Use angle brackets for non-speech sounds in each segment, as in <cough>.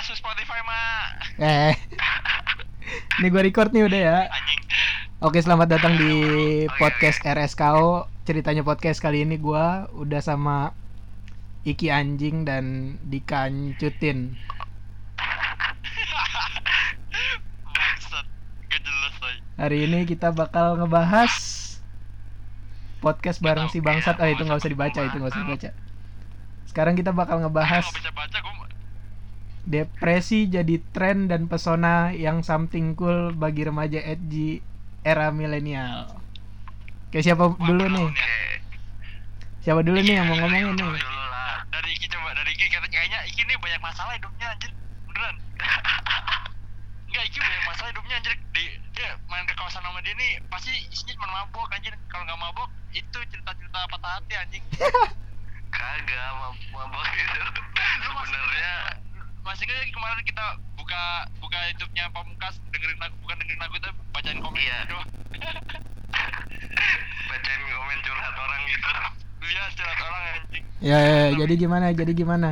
masuk Spotify mah Eh. Ini gue record nih udah ya. anjing. Oke, selamat datang di podcast RSKO. Ceritanya podcast kali ini gua udah sama Iki Anjing dan Dika Ancutin. Bangsat. Gak jelas aja. Hari ini kita bakal ngebahas podcast bareng si Bangsat. Oh, itu nggak usah dibaca, itu nggak usah dibaca. Sekarang kita bakal ngebahas baca gue depresi jadi tren dan pesona yang something cool bagi remaja edgy era milenial. Oke, siapa dulu nih? Oke. Siapa dulu nih yang mau ngomongin nih? Dulu lah. Dari Iki coba Dari Iki kata kayaknya Iki nih banyak masalah hidupnya anjir Beneran <laughs> Enggak Iki banyak masalah hidupnya anjir di, Dia main ke kawasan sama dia nih Pasti isinya cuma mabok anjir Kalau nggak mabok Itu cerita-cerita patah hati anjing <laughs> Kagak mab- mabok itu. Sebenarnya Masih kan kemarin kita buka buka YouTube-nya Pamungkas dengerin lagu bukan dengerin lagu itu bacain komen Iya. doang. <laughs> bacain komen curhat orang gitu. Iya curhat orang anjing. Ya, ya, ya, jadi gimana? Jadi gimana?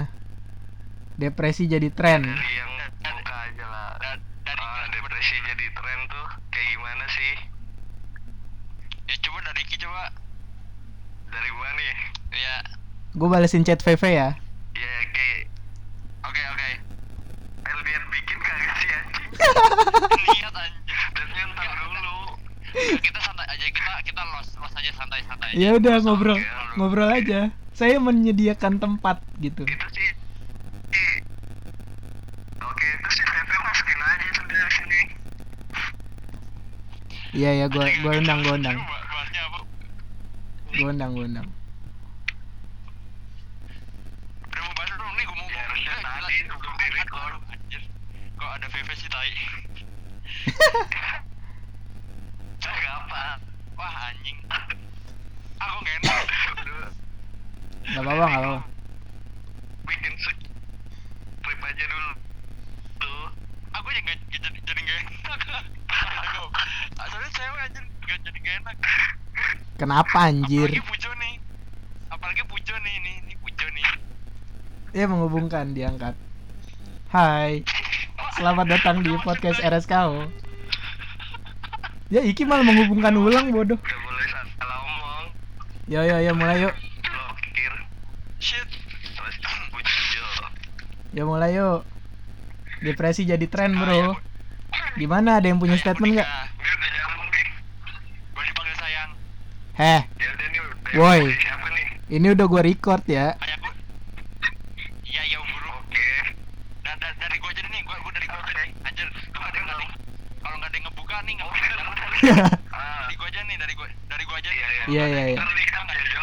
Depresi jadi tren. Dari yang buka aja lah. Da- dari Ah, depresi jadi tren tuh kayak gimana sih? ya coba dari Ki coba. Dari gua nih. Ya Gue balesin chat VV ya. Ya kayak oke oke. Elliot bikin kagak sih anjing? Lihat anjing. Lihatnya ntar dulu. kita santai aja kita kita los los aja santai santai. Ya udah ngobrol, Oke, ngobrol aja. Saya menyediakan tempat gitu. Itu sih. i- Oke, itu sih VV masukin aja sudah sini. Iya ya, gue gue undang, gue undang, gue undang, gue undang. Udah mau bahas dong nih gue mau Ya, ngomong. harusnya Eh, tadi gila. sebelum Aduh, di-record. aduh, anjir. Kok ada VV sih tai? Kagak apa. Wah anjing. Aku gak enak. Udah. Gak apa-apa, gak apa-apa. bikin strip aja dulu tuh Aku yang gak jadi jadi gak enak. Soalnya cewek anjir gak jadi gak enak. Kenapa anjir? Apalagi Pujo nih. Apalagi Pujo nih, nih, nih Pujo nih. Ya menghubungkan diangkat. Hai, selamat datang di podcast RSKO. Ya Iki malah menghubungkan ulang bodoh. Yo yo yo mulai yuk. Ya mulai yuk. Depresi jadi tren bro. Gimana ada yang punya statement nggak? ini udah nyambung nih Gue dipanggil sayang. Heh, ya udah Woi. ini udah gue record ya. Iya iya buru. oke Dan da, dari gue aja nih, gue gue dari gue aja nih. Anjir, lu ada yang nggak Kalau nggak ada yang ngebuka nih nggak Oke, bisa. bentar, ah Dari gue aja nih, dari gue dari gue aja. iya iya Iya, iya, iya. ya Jo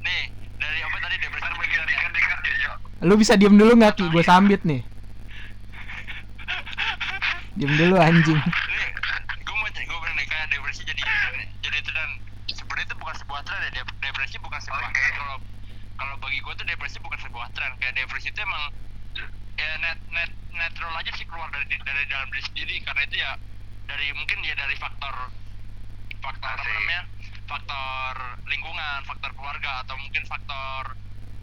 Nih, dari apa tadi depresi ya? ya Lu bisa diem dulu nggak Ki? Gue sambit nih. Diem dulu anjing. <laughs> Nih, gue mau gue bener nih kayak depresi jadi jadi tren. Sebenarnya itu bukan sebuah tren ya. Dep- Depresi bukan sebuah Oke. tren. Kalau kalau bagi gue tuh depresi bukan sebuah tren. Kayak depresi itu emang ya net net natural aja sih keluar dari dari dalam diri sendiri karena itu ya dari mungkin ya dari faktor faktor apa Asik. namanya faktor lingkungan faktor keluarga atau mungkin faktor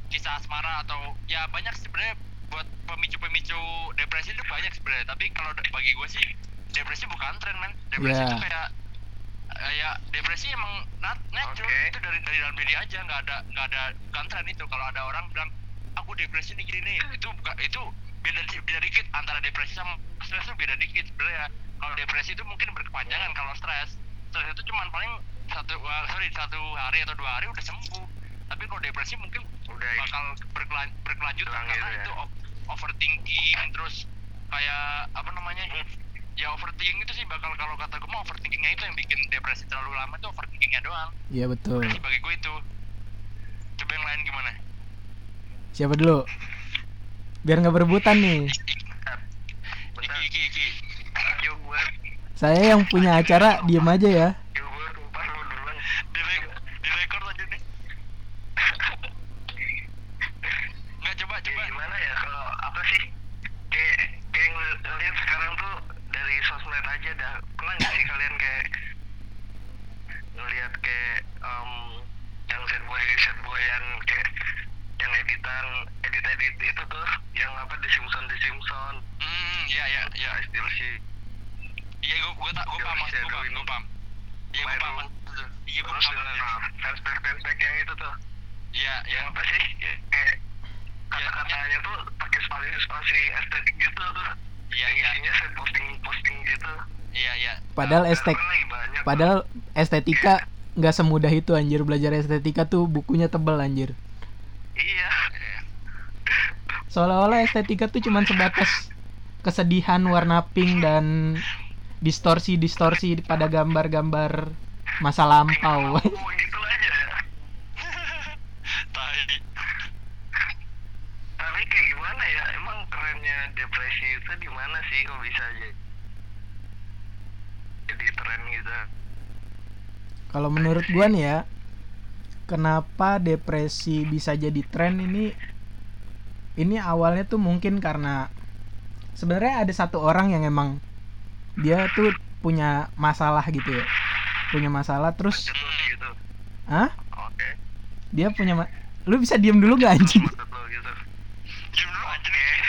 kisah asmara atau ya banyak sebenarnya buat pemicu-pemicu depresi itu banyak sebenarnya tapi kalau da- bagi gue sih depresi bukan tren men depresi Ya. itu kayak eh, ya depresi emang nat natural. Oke. itu dari dari dalam diri aja nggak ada nggak ada bukan tren itu. Kalau ada orang bilang aku depresi nih gini nih. Itu bukan itu beda beda dikit antara depresi sama stres itu beda dikit sebenarnya. Kalau depresi itu mungkin berkepanjangan kalau stres. Stres itu cuman paling satu wah, sorry satu hari atau dua hari udah sembuh. Tapi kalau depresi mungkin udah bakal berkelan, berkelanjutan karena gitu ya. itu overthinking terus kayak apa namanya ya overthinking itu sih bakal kalau kata gue mah overthinkingnya itu yang bikin depresi terlalu lama itu overthinkingnya doang Iya betul. Sih bagi gue itu coba yang lain gimana Siapa dulu? Biar nggak berebutan nih. iki iki iki gue Saya yang punya acara diem aja ya. Jo gue tumpah lu duluan di di record aja nih nggak coba Ya, coba gimana ya kalau apa sih kayak kayak ngel- ngeliat sekarang tuh sosmed aja dah pernah nggak sih kalian kayak ngeliat kayak em, yang set boy set boyan kayak yang editan edit edit itu tuh yang apa The Simpson The Simpson Hmm, iya iya iya. still sih Iya gua gua tak gua paham gua paham, gua paham. Iya gua paham. Iya terus paham. nah, fanspage fanspage yang itu tuh Iya iya. yang apa sih kayak kata-katanya tuh pakai spasi spasi estetik gitu tuh Iya iya. isinya set posting posting gitu Iya iya. Padahal Nah, estek lagi banyak padahal estetika nggak semudah itu anjir belajar estetika tuh bukunya tebel anjir. iya Seolah-olah estetika tuh cuman sebatas kesedihan warna pink dan distorsi-distorsi pada gambar-gambar masa lampau. Gitu aja ya Tai. tapi kayak gimana ya emang trennya depresi itu di mana sih kok bisa aja jadi tren gitu Kalau menurut gua nih ya, kenapa depresi bisa jadi tren ini? Ini awalnya tuh mungkin karena sebenarnya ada satu orang yang emang dia tuh punya masalah gitu ya. Punya masalah terus gitu Hah? oke Dia punya ma- Lu bisa diem dulu gak anjing? gitu dulu anjir.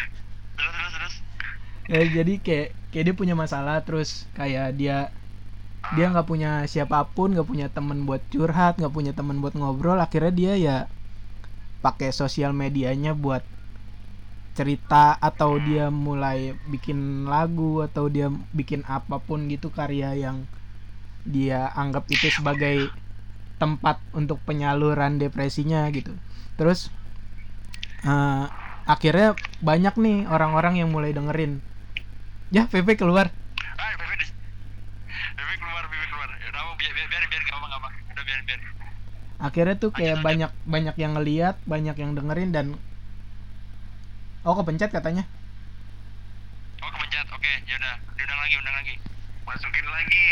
Ya jadi kayak kayak dia punya masalah terus kayak dia dia nggak punya siapa pun nggak punya temen buat curhat nggak punya temen buat ngobrol akhirnya dia ya pakai sosial medianya buat cerita atau dia mulai bikin lagu atau dia bikin apa pun gitu karya yang dia anggap itu sebagai tempat untuk penyaluran depresinya gitu. Terus eh, akhirnya banyak nih orang-orang yang mulai dengerin ya Pepe keluar Ah, di. Bebe keluar, Bebe keluar. Ya udah, biar biar biar biar enggak apa-apa. Udah biar biar. akhirnya tuh kayak Lanjut, banyak banyak yang ngeliat banyak yang dengerin dan oh kepencet katanya Oh, kepencet. Oke, ya udah. Diundang lagi, undang lagi. masukin lagi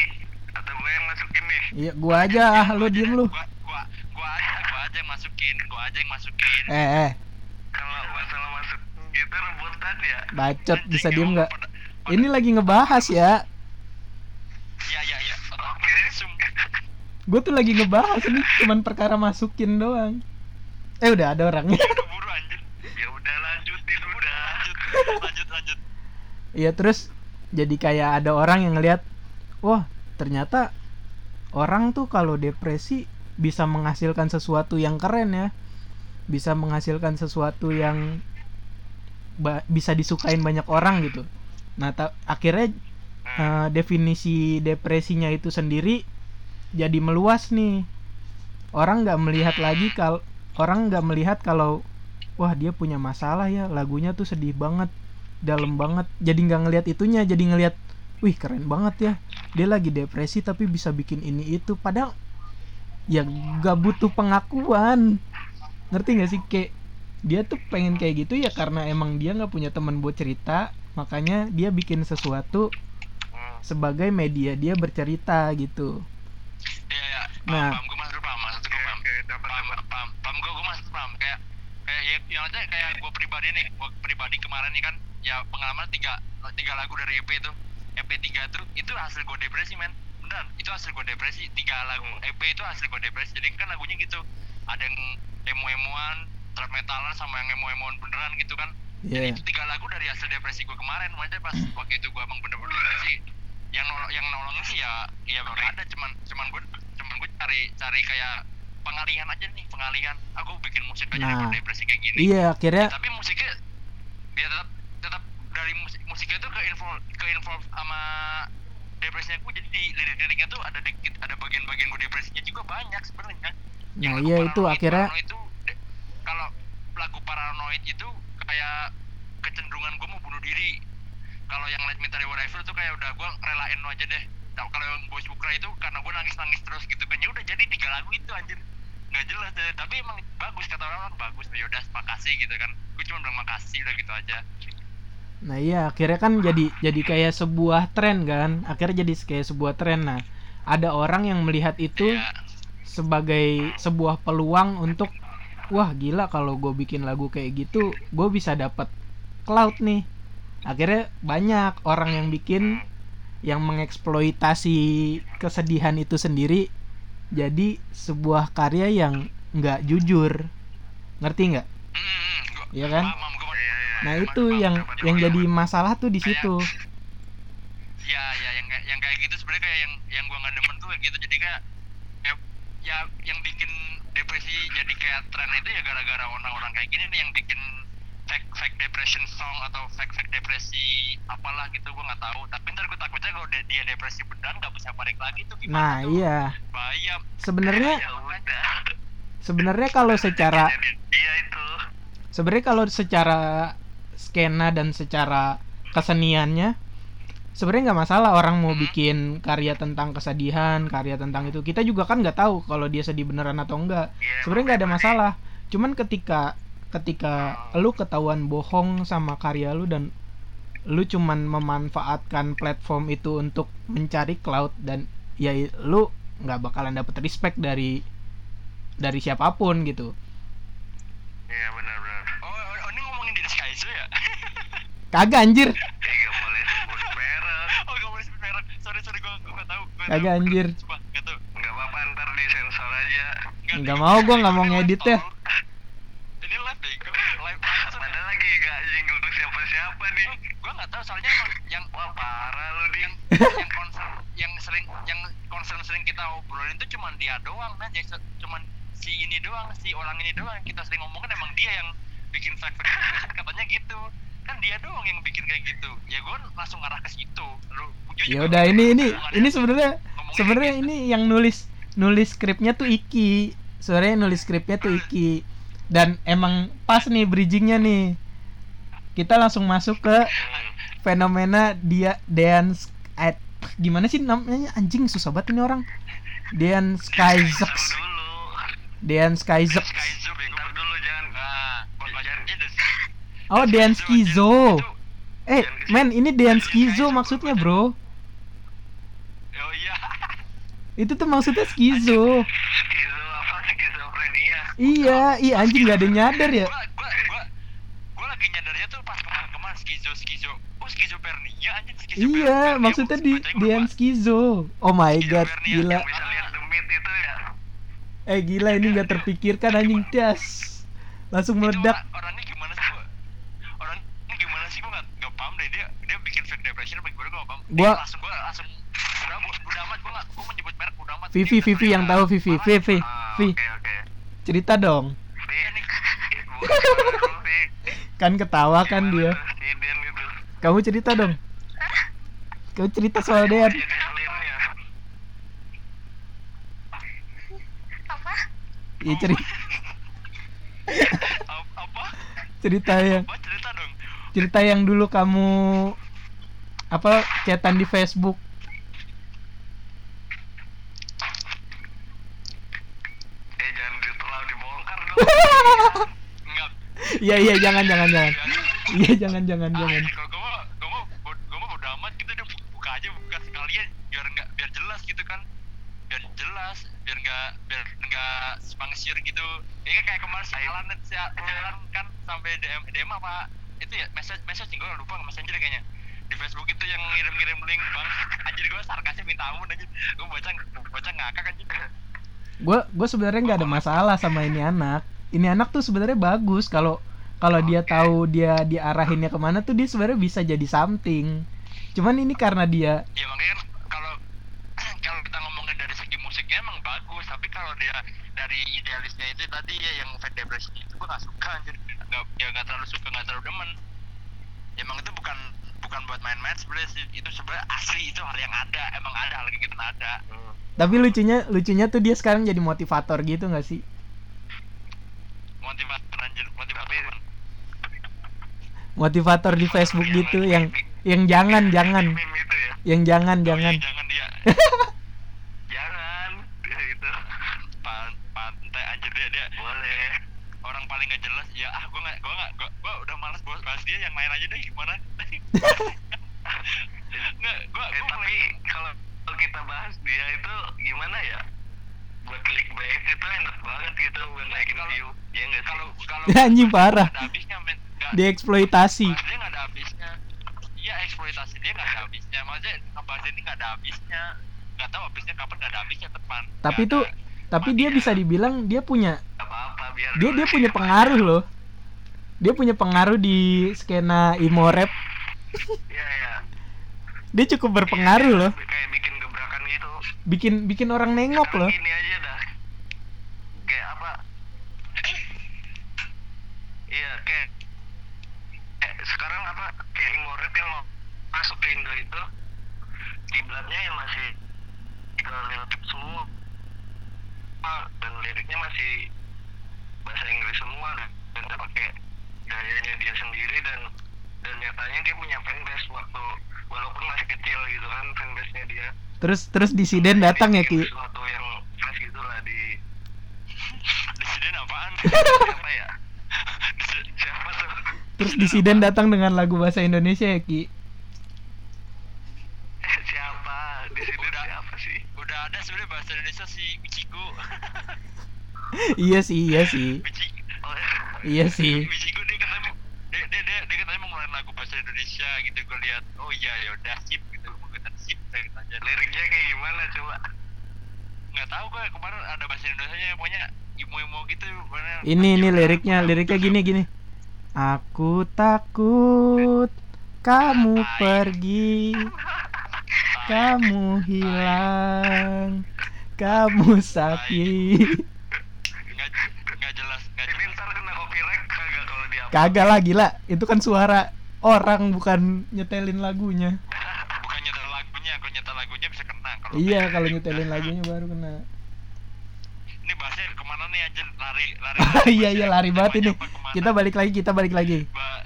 atau gue yang masukin nih iya gua aja ah lu diem lu Gua gua gua aja, gua aja yang masukin. Gua aja yang masukin. eh eh kalau masalah masuk gitu rebutan ya bacot bisa diem nggak ini lagi ngebahas ya. Iya, iya, iya. Gue tuh lagi ngebahas ini cuman perkara masukin doang. Eh udah ada orangnya buru anjir. ya udah lanjutin udah. Lanjut, lanjut, lanjut. Iya terus jadi kayak ada orang yang ngelihat wah ternyata orang tuh kalau depresi bisa menghasilkan sesuatu yang keren ya. Bisa menghasilkan sesuatu yang ba- bisa disukain banyak orang gitu nah akhirnya eh, definisi depresinya itu sendiri jadi meluas nih. Orang nggak melihat lagi kal orang nggak melihat kalau wah dia punya masalah ya lagunya tuh sedih banget dalam banget. Jadi nggak ngelihat itunya jadi ngelihat wih keren banget ya dia lagi depresi tapi bisa bikin ini itu. Padahal ya gak butuh pengakuan. Ngerti gak sih? Kayak dia tuh pengen kayak gitu ya karena emang dia nggak punya teman buat cerita makanya dia bikin sesuatu Hmm. sebagai media dia bercerita gitu Iya. Paham, Nah. paham. Gue masuk paham, masuk gue paham. Paham, paham. Paham gue, gue masuk paham. Kayak kayak ya, yang aja kayak gue pribadi nih, gue pribadi kemarin nih kan, ya pengalaman tiga tiga lagu dari EP itu, EP tiga tuh itu hasil gue depresi men, beneran itu hasil gue depresi tiga lagu EP itu hasil gue depresi, jadi kan lagunya gitu, ada yang emo-emoan, trap metalan sama yang emo-emoan beneran gitu kan, ya itu tiga lagu dari hasil depresi gue kemarin makanya pas waktu itu gue emang bener-bener depresi yang nolong yang nolongin sih ya ya ada cuman cuman gue cuman gue cari cari kayak pengalihan aja nih pengalihan. Aku bikin musik aja Nah. depresi kayak gini. Iya akhirnya tapi musiknya dia tetap tetap dari musik musiknya tuh ke info ke involve sama depresinya gue jadi di lirik-liriknya tuh ada dikit ada bagian-bagian gue depresinya juga banyak sebenarnya. Nah iya itu Paranoid- akhirnya Paranoid itu kalau lagu paranoid itu kayak kecenderungan gue mau bunuh diri. Kalau yang Let Me Tell You What I Feel tuh kayak udah gue relain aja deh. Nah, kalau yang Boys Bukra itu karena gue nangis nangis terus gitu kan ya udah jadi tiga lagu itu anjir. Nggak jelas deh tapi emang bagus kata orang orang bagus ya udah makasih gitu kan. Gue cuma bilang makasih udah gitu aja. Nah iya akhirnya kan jadi jadi kayak sebuah tren kan. Akhirnya jadi kayak sebuah tren. Nah ada orang yang melihat itu ya sebagai sebuah peluang untuk wah gila kalau gue bikin lagu kayak gitu gue bisa dapat cloud nih akhirnya banyak orang yang bikin yang mengeksploitasi kesedihan itu sendiri jadi sebuah karya yang nggak jujur ngerti nggak hmm, gua, Iya kan? gua, Iya, iya. Nah itu yang yang jadi masalah tuh di situ. ya ya yang kayak- yang kayak gitu sebenarnya kayak yang yang gua nggak demen tuh kayak gitu jadi kayak ya, ya yang bikin depresi jadi kayak tren itu ya gara-gara orang-orang kayak gini nih yang bikin fake fake depression song atau fake fake depresi apalah gitu gua nggak tahu. Tapi ntar gua takutnya kalau dia, dia depresi beneran nggak bisa balik lagi tuh gimana Nah tuh? iya, bahaya. Sebenarnya <laughs> ya sebenarnya kalau secara <laughs> dia itu. Sebenarnya kalau secara skena dan secara keseniannya sebenarnya nggak masalah orang mau Hmm. bikin karya tentang kesedihan karya tentang itu. Kita juga kan nggak tahu kalau dia sedih beneran atau enggak ya, sebenarnya nggak ada masalah. cuman ketika ketika lu ketahuan bohong sama karya lu dan lu cuman memanfaatkan platform itu untuk mencari cloud dan ya lu nggak bakalan dapet respect dari dari siapa pun gitu. Iya benar-benar. oh, oh, oh, ini ngomongin di Skyzo ya? <laughs> Kagak anjir Eh gak boleh sebut merek. oh gak boleh sebut merek sorry sorry gua gua nggak tahu gua nggak Kagak, anjir. Sumpah, nggak tahu Gak apa-apa ntar disensor aja. Nggak mau, gua nggak mau ngedit ya. Ini live deh, gua live. Padahal lagi gak jingle siapa-siapa nih. Gua nggak tahu soalnya yang Wah parah lu yang ding. yang concern yang sering yang concern sering kita obrolin itu cuman dia doang kan jadi cuman si ini doang si orang ini doang yang kita sering ngomongin emang dia yang bikin fake fake depression, katanya gitu kan dia doang yang bikin kayak gitu. Ya gue langsung ngarah ke situ. Lu ya udah ini ini ini sebenarnya sebenarnya gitu. ini yang nulis nulis skripnya tuh Iki. Sebenarnya nulis skripnya tuh Iki. Dan emang pas nih bridgingnya nih. Kita langsung masuk ke fenomena dia Dean Sk- eh, gimana sih namanya? Anjing susah banget ini orang. Dean Ntar dulu. Dean Skyzox Skyzo bego Ntar dulu jangan. nah buat bacanya ada oh Dean Skizo eh men ini Dean Skizo maksudnya bro oh iya itu tuh maksudnya skizo Skizo apa? Skizofrenia. iya iya anjing gak ada nyadar ya gua gua gua gua lagi nyadarnya tuh pas kemarin kemarin skizo skizo oh skizofrenia anjing skizofrenia Iya, maksudnya di Dean Skizo. Oh my god, gila. Ya. Eh gila ini nggak terpikirkan anjing das. Langsung meledak. orangnya gimana sih gua orangnya gimana sih gua nggak nggak paham deh dia dia bikin fake depression apa gimana gua Dia langsung gua langsung udah gua udah amat gua gua menyebut merek udah amat Vivi, Vivi yang tahu Vivi, parah. Vivi, Ah, Vi, Oke oke. cerita dong. <laughs> Kan ketawa kan dia. Kamu cerita dong. Kamu cerita soal Dean. Apa Iya cerita, <laughs> Ap- apa cerita yang apa cerita dong cerita yang dulu kamu apa chatan di Facebook. Eh jangan di- terlalu dibongkar dong. <laughs> enggak Iya iya jangan jangan jangan. Iya jangan jangan Ah, jangan. kalau gue mau gue mau gue mau bodo amat gitu dia bu- buka aja buka sekalian biar nggak biar jelas gitu kan biar jelas biar nggak biar nggak sepangsir gitu ini kayak kemarin si Alan si Alan kan sampai DM DM apa itu ya message message gue lupa messenger kayaknya di Facebook itu yang ngirim-ngirim link bang anjir gue sarkasnya minta ampun anjir gue baca baca ngakak anjir gue gue sebenarnya nggak ada masalah sama ini anak. Ini anak tuh sebenarnya bagus. Kalau kalau dia tahu dia diarahinnya ke mana tuh dia sebenarnya bisa jadi something. Cuman ini karena dia ya makanya kan kalau <clears throat> kalau kita ngomongin dari segi musiknya emang bagus. Tapi kalau dia dari idealisnya itu tadi ya yang fake depression itu gue nggak suka anjir. Nggak ya nggak terlalu suka nggak terlalu demen. Emang itu bukan bukan buat main-main sebenarnya sih. Itu sebenarnya asli itu hal yang ada emang ada hal kayak gitu ada tapi lucunya lucunya tuh dia sekarang jadi motivator gitu nggak sih? Motivator anjir motivator motivator di Facebook gitu yang yang jangan jangan. Itu ya. yang jangan Oh, iya, jangan. jangan dia. <laughs> Jangan. <laughs> Ya, itu. Pan- pantai anjir dia dia. Boleh. Orang paling gak jelas ya ah gue nggak gue nggak gue gue udah malas bahas bahas dia yang lain aja deh gimana <laughs> nggak gue Eh tapi kalau kalau kita bahas dia itu gimana ya? Buat clickbait itu enak banget gitu buat naikin Kalau- view. Ya enggak sih? kalau kalau <laughs> Anjing, parah. nggak ada habisnya men Nggak- dieksploitasi dia nggak ada habisnya iya eksploitasi dia nggak ada habisnya maksudnya ngebahas ini nggak ada habisnya nggak tahu habisnya kapan nggak ada habisnya depan tapi Nggak ada. Tapi dia bisa dibilang dia punya dia dia punya pengaruh loh dia punya pengaruh di skena emo rap Iya iya. dia cukup berpengaruh loh bikin gebrakan gitu. bikin bikin orang nengok loh Gini aja dah. Kayak apa? Iya kayak eh, sekarang apa kayak Imoret yang mau masuk ke Indo itu kiblatnya yang masih ke lirik semua dan liriknya masih bahasa Inggris semua dan, dan nggak pakai gayanya dia sendiri dan dan nyatanya dia punya fanbase waktu walaupun masih kecil gitu kan fanbase-nya dia terus terus disiden datang ya ki sesuatu yang fresh gitu lah di <laughs> Disiden apaan? <laughs> siapa ya siapa tuh terus disiden datang dengan lagu bahasa Indonesia ya ki <laughs> siapa di sini Udah. siapa sih Udah ada sebenarnya bahasa Indonesia si Michigo. Iya sih iya sih. Oh, iya sih. Michigo dia katanya dia dia dia, dia katanya mau ngeluarin lagu bahasa Indonesia gitu gue lihat. Oh iya ya udah sip gitu. Gue kata sip kayak gitu aja. liriknya kayak gimana coba? Nggak tahu gue kemarin ada bahasa Indonesia nya pokoknya imo-imo gitu pokoknya ini ini liriknya liriknya gini gini. Aku takut kamu pergi kamu hilang kamu sakit nggak nggak jelas nggak ini jelas ntar kena copyright kagak lah gila. Itu kan suara orang bukan nyetelin lagunya. Bukan nyetel lagunya kalau nyetel lagunya bisa kena. Kalau iya kalau nyetelin lagunya baru kena. Ini bahasnya ke mana nih aja lari lari. <laughs> Iya iya lari banget ini. kita balik lagi kita balik lagi. Ba-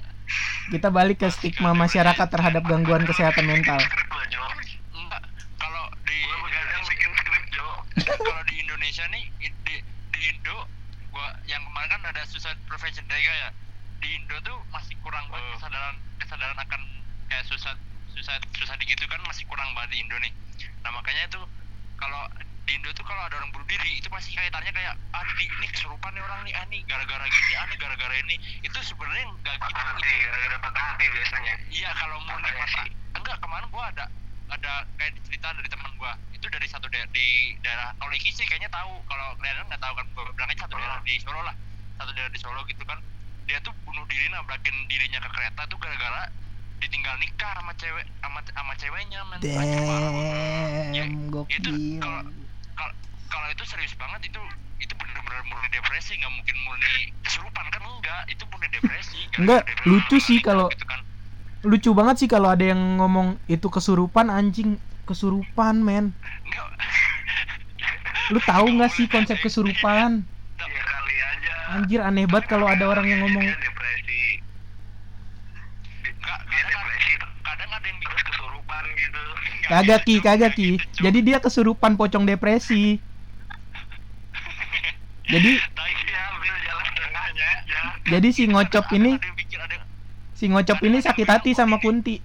kita balik ke stigma masyarakat terhadap gangguan kesehatan mental. Kalau di bikin skrip <laughs> kalau di Indonesia nih di di Indo gua yang kemarin kan ada suicide prevention day ya Indo tuh masih kurang banget kesadaran kesadaran akan kayak suicide suicide suicide gitu kan masih kurang banget di Indo nih. Nah makanya itu kalau di Indo tuh kalau ada orang bunuh diri itu pasti kaitannya kayak ah di, ini kesurupan nih orang nih ah nih gara-gara gini ah nih gara-gara ini. Itu sebenarnya nggak gitu hati gara-gara patah hati biasanya. Iya kalau Katanya patah sih. enggak kemarin gua ada ada kayak cerita dari teman gua. Itu dari satu daerah di daerah kalau Iki sih kayaknya tahu. Kalau kalian nggak tahu kan gua bilang aja satu daerah di Solo lah. Satu daerah di Solo gitu kan dia tuh bunuh diri nabrakin dirinya ke kereta tuh gara-gara ditinggal nikah sama cewek sama sama ceweknya men. Gua. Ya, damn itu gokil. kalau kalau itu serius banget itu itu benar-benar murni depresi nggak mungkin murni kesurupan kan enggak. Itu murni depresi Enggak, lucu sih nikah kalau- gitu kan. lucu banget sih kalau ada yang ngomong itu kesurupan anjing. Kesurupan men. Lu tahu nggak sih konsep kesurupan anjir aneh banget kalau ada orang yang ngomong. Dia depresi. Enggak, dia kadang, depresi. Kadang ada yang bikin terus kesurupan gitu. Kagak ki kagak ki. jadi dia kesurupan pocong depresi. Jadi tapi dia ambil jalan tengahnya aja. Jadi si ngocop ini si ngocop ini sakit hati sama Kunti.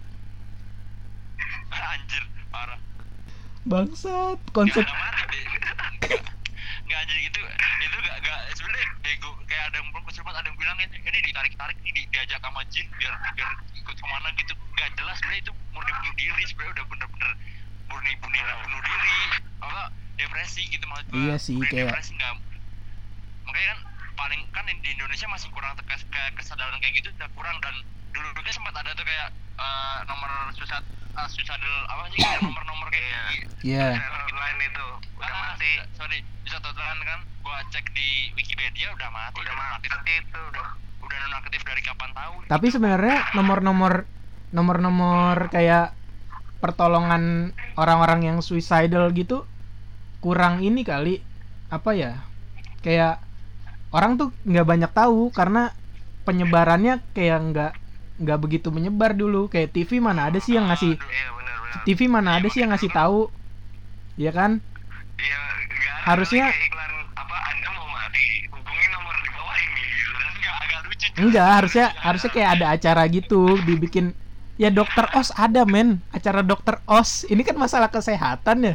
Bangsat konsep Nggak ada mati deh. Nggak- nggak anjir itu itu gak gak sebenarnya bego kayak ada yang belum kesurupan ada yang bilang ini ini ditarik tarik nih di- diajak sama jin biar biar ikut ke mana gitu. Nggak jelas sebenarnya itu murni bunuh diri sebenarnya udah bener-bener murni bunuh bunuh diri apa depresi gitu maksud gua. Iya sih, Murni kayak- depresi nggak makanya kan paling kan di Indonesia masih kurang tegas kayak kesadaran kayak gitu udah kurang. Dan dulu dulu sempat ada tuh kayak eh, nomor susat uh, suicidal apa sih kayak nomor-nomor kayak gitu. ya lain itu. Udah Ah, mati. sorry. Bisa totalan kan? Gua cek di Wikipedia udah mati. Udah mati. itu udah udah nonaktif dari kapan tahu tapi sebenarnya nomor-nomor nomor-nomor kayak pertolongan orang-orang yang suicidal gitu kurang ini kali. Apa ya? Kayak orang tuh nggak banyak tahu karena penyebarannya kayak nggak nggak begitu menyebar dulu. Kayak TV mana ada sih yang ngasih iya TV mana ada sih yang ngasih tahu? Ya kan? Iya Harusnya- ini gitu. Kan enggak enggak harusnya harusnya kayak ada acara gitu dibikin ya dokter os ada men. Acara dokter os. Ini kan masalah kesehatan ya.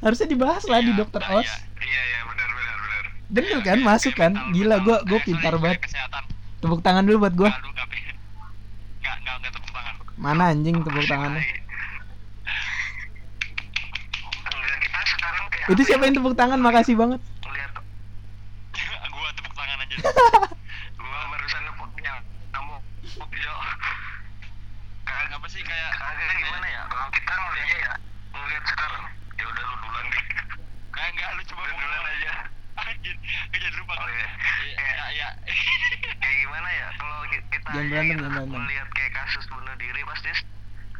Harusnya dibahas lah di Iya, dokter iya, os. iya iya benar benar benar. Kan? Masuk kan? Gila mental. gua gua Eh, sorry, pintar banget. tepuk tangan dulu buat gua Enggak, enggak tepuk tangan. Mana anjing tepuk tangannya? Kita sekarang kayak Itu ya? siapa yang tepuk tangan? Makasih banget. Lihat. <laughs> gua tepuk tangan aja. <laughs> gua barusan nepuknya kamu. Kayak apa sih kayak kayak gimana ya? Kalau kita ngelihatnya ya ngelihat sekarang ya udah lu duluan deh. Kayak enggak lu coba duluan anjir gue jadi lupa Oh, iya. ya ya, ya. <laughs> Kayak gimana ya? Kalau ki- kita Jangan berantem, gitu, jangan berantem. melihat kayak kasus bunuh diri pasti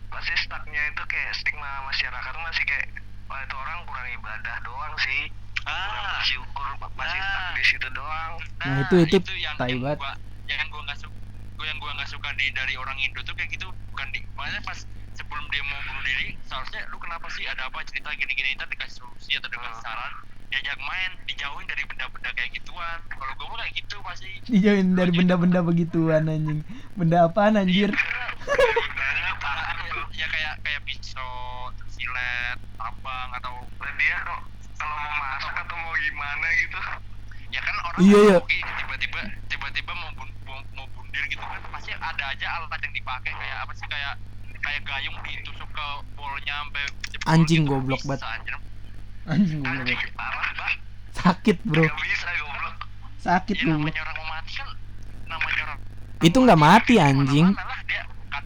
pasti stucknya itu kayak stigma masyarakat tuh masih kayak wah itu orang kurang ibadah doang sih kurang ah bersyukur masih stuck Ah. di situ doang Nah, itu- itu yang, tai yang banget. gua yang gua nggak suka gua yang gua nggak suka di dari orang Indo tuh kayak gitu bukan di makanya pas sebelum dia mau bunuh diri seharusnya lu kenapa sih? Ada apa cerita gini-gini? Ntar dikasih solusi atau dikasih Hmm. saran. Diajak main dijauhin dari benda-benda kayak gituan. Kalau gua mah kayak gitu pasti. Dijauhin dari benda-benda begituan anjing. Benda apaan anjir? Parah ya, ya kayak kayak pisau silet tambang atau dan dia kok kalau mau masak atau mau gimana gitu. Ya kan orang Iya, iya. tiba-tiba tiba-tiba mau bun, mau, mau bundir gitu kan pasti ada aja alat yang dipakai. Kayak apa sih? Kayak kayak gayung ditusuk ke bolnya sampai Anjing gitu. goblok banget. anjing anjing goblok. parah bah sakit bro. Gak bisa goblok. Sakit ya goblok. namanya orang mau mati kan namanya orang itu nggak mati anjing. kan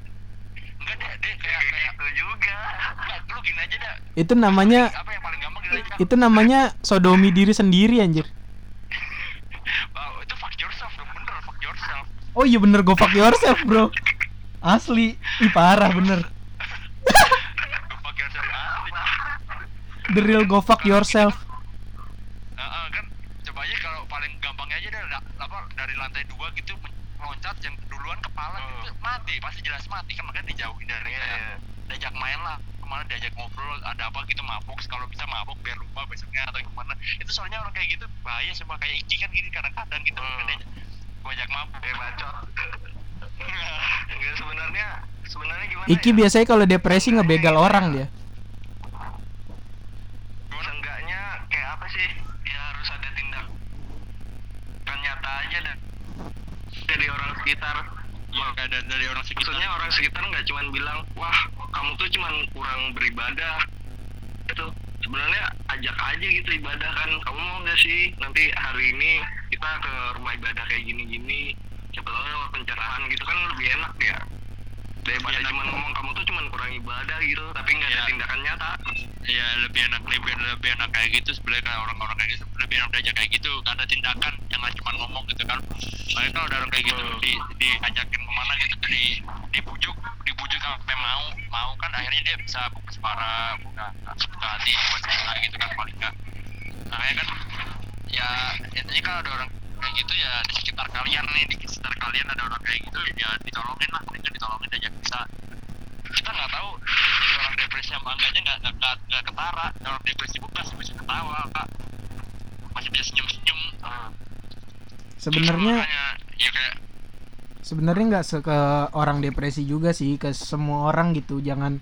gitu dah itu namanya apa yang paling gampang gini aja. itu namanya sodomi diri sendiri anjir. <laughs> Wow, itu fuck yourself dong. Bener fuck yourself. Oh iya bener go fuck yourself bro <laughs> asli. Ih parah bener. Go fuck yourself asli. The real go fuck yourself. Heeh, kan. Coba aja kalau paling gampangnya aja dari apa dari lantai dua gitu loncat yang duluan kepala Hmm. gitu mati. Pasti jelas mati kan makanya dijauhin dari kayak iya. diajak main lah. Ke mana diajak ngobrol ada apa gitu mabuk. Kalau bisa mabuk biar lupa besoknya atau gimana. Itu soalnya orang kayak gitu bahaya semua. Kayak Iki kan gini kadang-kadang gitu. Hmm. diajak gua ajak mabuk. Kayak bacot enggak sebenarnya sebenarnya gimana Iki ya? biasanya kalau depresi ngebegal orang dia Seenggaknya kayak apa sih? Ya harus ada tindak kan nyata aja dan dari orang sekitar. ya dari, dari orang sekitar Maksudnya orang sekitar nggak cuman bilang, wah kamu tuh cuman kurang beribadah. Itu sebenarnya ajak aja gitu ibadah kan. Kamu mau nggak sih nanti hari ini kita ke rumah ibadah kayak gini-gini. Siapa tahu lewat pencerahan gitu kan lebih enak ya. Daripada Lebih enak. cuman ngomong kamu tuh cuman kurang ibadah gitu, tapi nggak ada Iya. tindakan nyata. ya lebih enak lebih lebih enak kayak gitu sebenarnya kayak orang-orang kayak gitu lebih enak diajak kayak gitu ada tindakan yang cuma ngomong gitu kan makanya kalau orang kayak gitu di diajakin ke mana gitu di dibujuk dibujuk sampai mau mau kan akhirnya dia bisa buka suara buka buka hati buat gitu kan paling nggak makanya kan ya intinya kalau ada orang kayak gitu ya di sekitar kalian nih di sekitar kalian ada orang kayak gitu ya ditolongin lah mereka ditolongin diajak bisa. Kita nggak tahu jadi orang depresi sama enggaknya nggak nggak nggak- ketara. Orang depresi pun masih bisa ketawa kak. Masih bisa senyum senyum sebenarnya ya kayak sebenarnya nggak se- ke orang depresi juga sih ke semua orang gitu. Jangan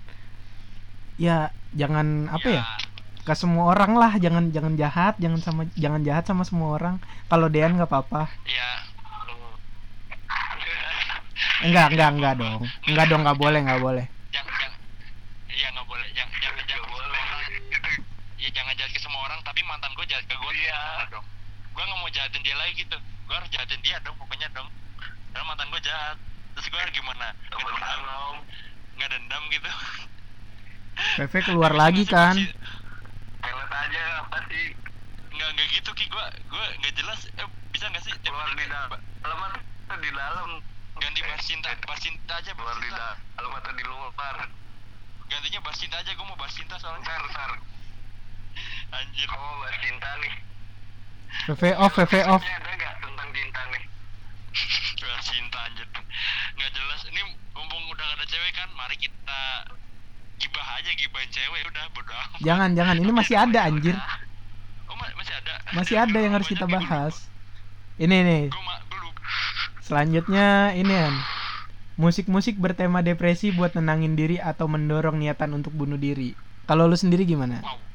ya jangan apa ya ke semua orang lah jangan jangan jahat jangan sama jangan jahat sama semua orang. Kalau Dean nggak apa-apa. Ya enggak enggak enggak dong. Enggak dong nggak boleh nggak boleh. Jangan jangan ya nggak boleh. Jangan jangan jangan boleh. ya jangan jahat ke semua orang tapi mantan gue jahat ke gue iya. Dong. Gue nggak mau jahatin dia lagi gitu gue harus jahatin dia dong pokoknya dong. Karena mantan gue jahat. Terus gue harus gimana? Nggak dendam. nggak dendam gitu. PV keluar lagi kan. Masih- Pelet aja apa sih? nggak nggak gitu ki gue gue nggak jelas eh, bisa nggak sih Keluar di dalam. Dalam atau di dalam? ganti bahas cinta bahas cinta aja Keluar di dalam atau di luar? gantinya bahas cinta aja gue mau bahas cinta soalnya Ntar, ntar. <laughs> anjir Kamu mau bahas cinta nih. PV off PV off Ini ada nggak tentang cinta nih? <laughs> cinta anjir nggak jelas ini mumpung udah gak ada cewek kan mari kita gibah aja gibahin cewek udah bodo amat. jangan jangan ini masih ada anjir. oh ma- masih ada? Masih ada yang harus kita bahas. ini nih selanjutnya ini kan musik-musik bertema depresi buat nenangin diri atau mendorong niatan untuk bunuh diri. Kalau lu sendiri gimana? Wow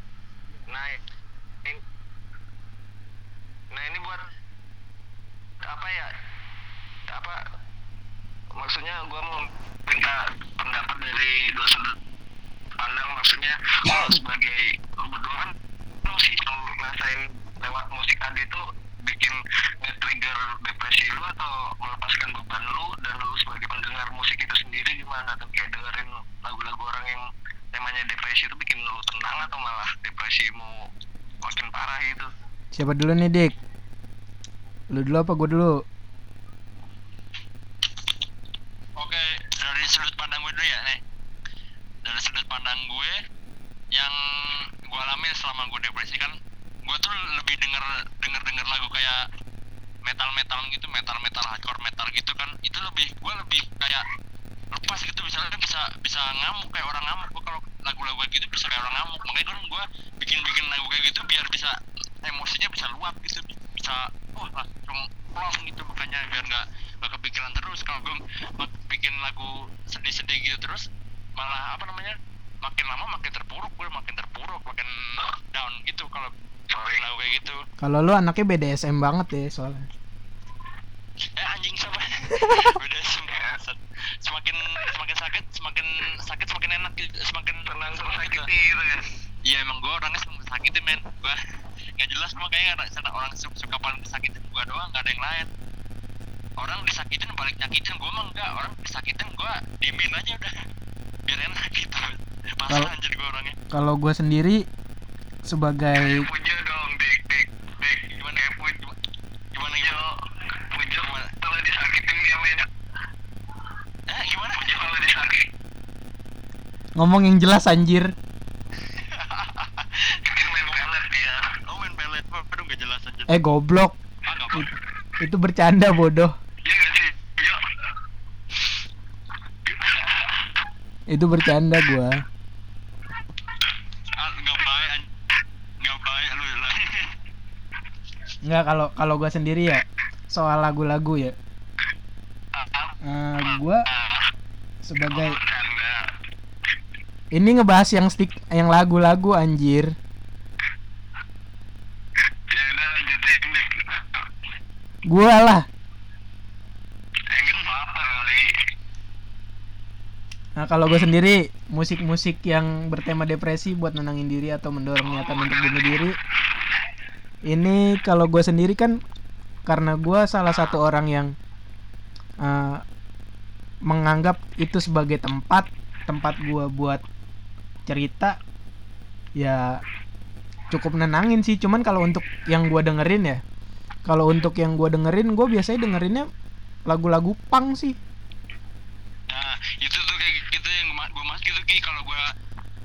yang nge-trigger depresi lu atau melepaskan beban lu dan lu sebagai pendengar musik itu sendiri gimana tuh? Kayak dengerin lagu-lagu orang yang temanya depresi itu bikin lu tenang atau malah depresimu makin parah gitu? Siapa dulu nih dik? Lu dulu apa? Gue dulu. Oke dari sudut pandang gue dulu ya nih. Dari sudut pandang gue yang gue alami selama gue depresi kan gue tuh lebih denger denger denger lagu kayak metal metal gitu, metal metal hardcore metal gitu kan, itu lebih gue lebih kayak lepas gitu. Misalnya bisa bisa ngamuk kayak orang ngamuk. Gue kalau lagu-lagu gitu bisa kayak orang ngamuk. Makanya kan gue bikin bikin lagu kayak gitu biar bisa emosinya bisa luap gitu. Bisa wah langsung plong gitu makanya biar nggak nggak kepikiran terus. Kalau gue bikin lagu sedih-sedih gitu terus malah apa namanya makin lama makin terpuruk gue makin terpuruk makin down gitu. Kalau lagu kayak gitu. Kalau lu anaknya BDSM banget ya soalnya. eh anjing sama beda semua semakin semakin sakit semakin sakit semakin enak gitu. semakin tenang sakiti gitu. kan. Iya emang gue orangnya seneng disakitin men. Gue nggak jelas cuma kayaknya ada orang suka, suka paling disakitin gue doang nggak ada yang lain. Orang disakitin balik nyakitin. Gue mah enggak Orang disakitin gue diemin aja udah. Biar enak gitu. Pasrah Kalau- anjir gue orangnya. Kalau gue sendiri sebagai Eh ngomong yang jelas anjir. Eh goblok. Ah It- itu bercanda bodoh. iya iya. Itu bercanda gua. ah, Gak baik anjir Gak baik lu lah Enggak kalau kalau gua sendiri ya soal lagu-lagu ya. Eh, gua sebagai ini ngebahas yang stick yang lagu-lagu anjir. Gua lah. Nah, kalau gue sendiri musik-musik yang bertema depresi buat nenangin diri atau mendorong niatan untuk bunuh diri. Ini kalau gue sendiri kan karena gue salah satu orang yang eh, menganggap itu sebagai tempat tempat gue buat cerita ya cukup nenangin sih. Cuman kalau untuk yang gue dengerin ya kalau untuk yang gue dengerin gue biasanya dengerinnya lagu-lagu punk sih. Nah, itu tuh kayak gitu yang gue mas gitu ki kalau gue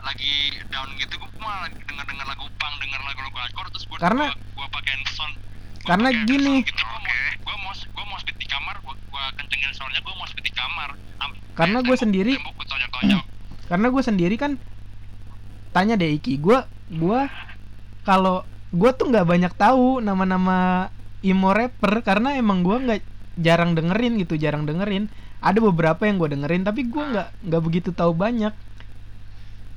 lagi down gitu gue malah denger denger lagu punk denger lagu lagu hardcore terus gue Karena- gue pakein sound gua karena pakein gini. gitu. Gue mau gue mau speed di kamar gue gue kencengin soundnya gue mau speed di kamar. Am- Karena eh, gua tembok- sendiri- tembok gue tonjok tonjok <clears throat> karena gue sendiri kan tanya deh Iki gue gue kalau gue tuh nggak banyak tahu nama-nama emo rapper karena emang gue nggak jarang dengerin gitu jarang dengerin. Ada beberapa yang gue dengerin tapi gue nggak nggak begitu tahu banyak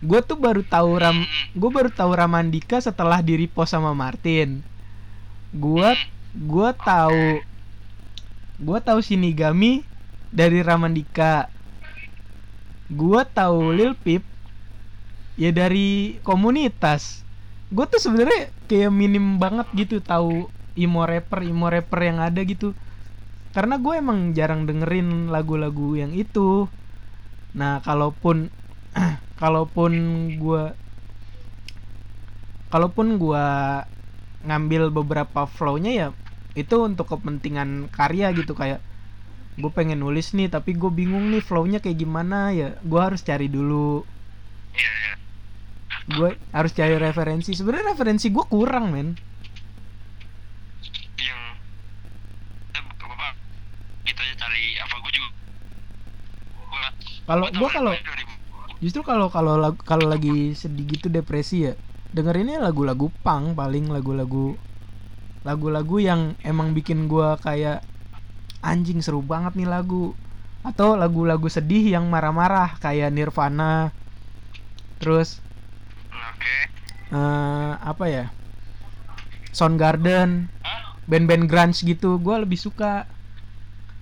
gue tuh baru tahu ram gue baru tahu Ramandika setelah di repost sama Martin. Gue gue tahu gue tahu Shinigami dari Ramandika. Gue tahu Lil Peep ya dari komunitas. Gue tuh sebenarnya kayak minim banget gitu tahu emo rapper emo rapper yang ada gitu. Karena gue emang jarang dengerin lagu-lagu yang itu. Nah kalaupun <clears throat> kalaupun gue kalaupun gue ngambil beberapa flow-nya ya itu untuk kepentingan karya gitu. Kayak gue pengen nulis nih tapi gue bingung nih flow-nya kayak gimana ya gue harus cari dulu. Iya iya. Gue harus cari referensi. Sebenarnya referensi gue kurang men. Apa. Gitu kalau gue kalau justru kalau kalau kalau lagi sedih gitu depresi ya dengerinnya lagu-lagu punk paling lagu-lagu lagu-lagu yang emang bikin gua kayak anjing seru banget nih lagu. Atau lagu-lagu sedih yang marah-marah kayak Nirvana. Terus oke. eh, apa ya Soundgarden band-band grunge gitu gua lebih suka.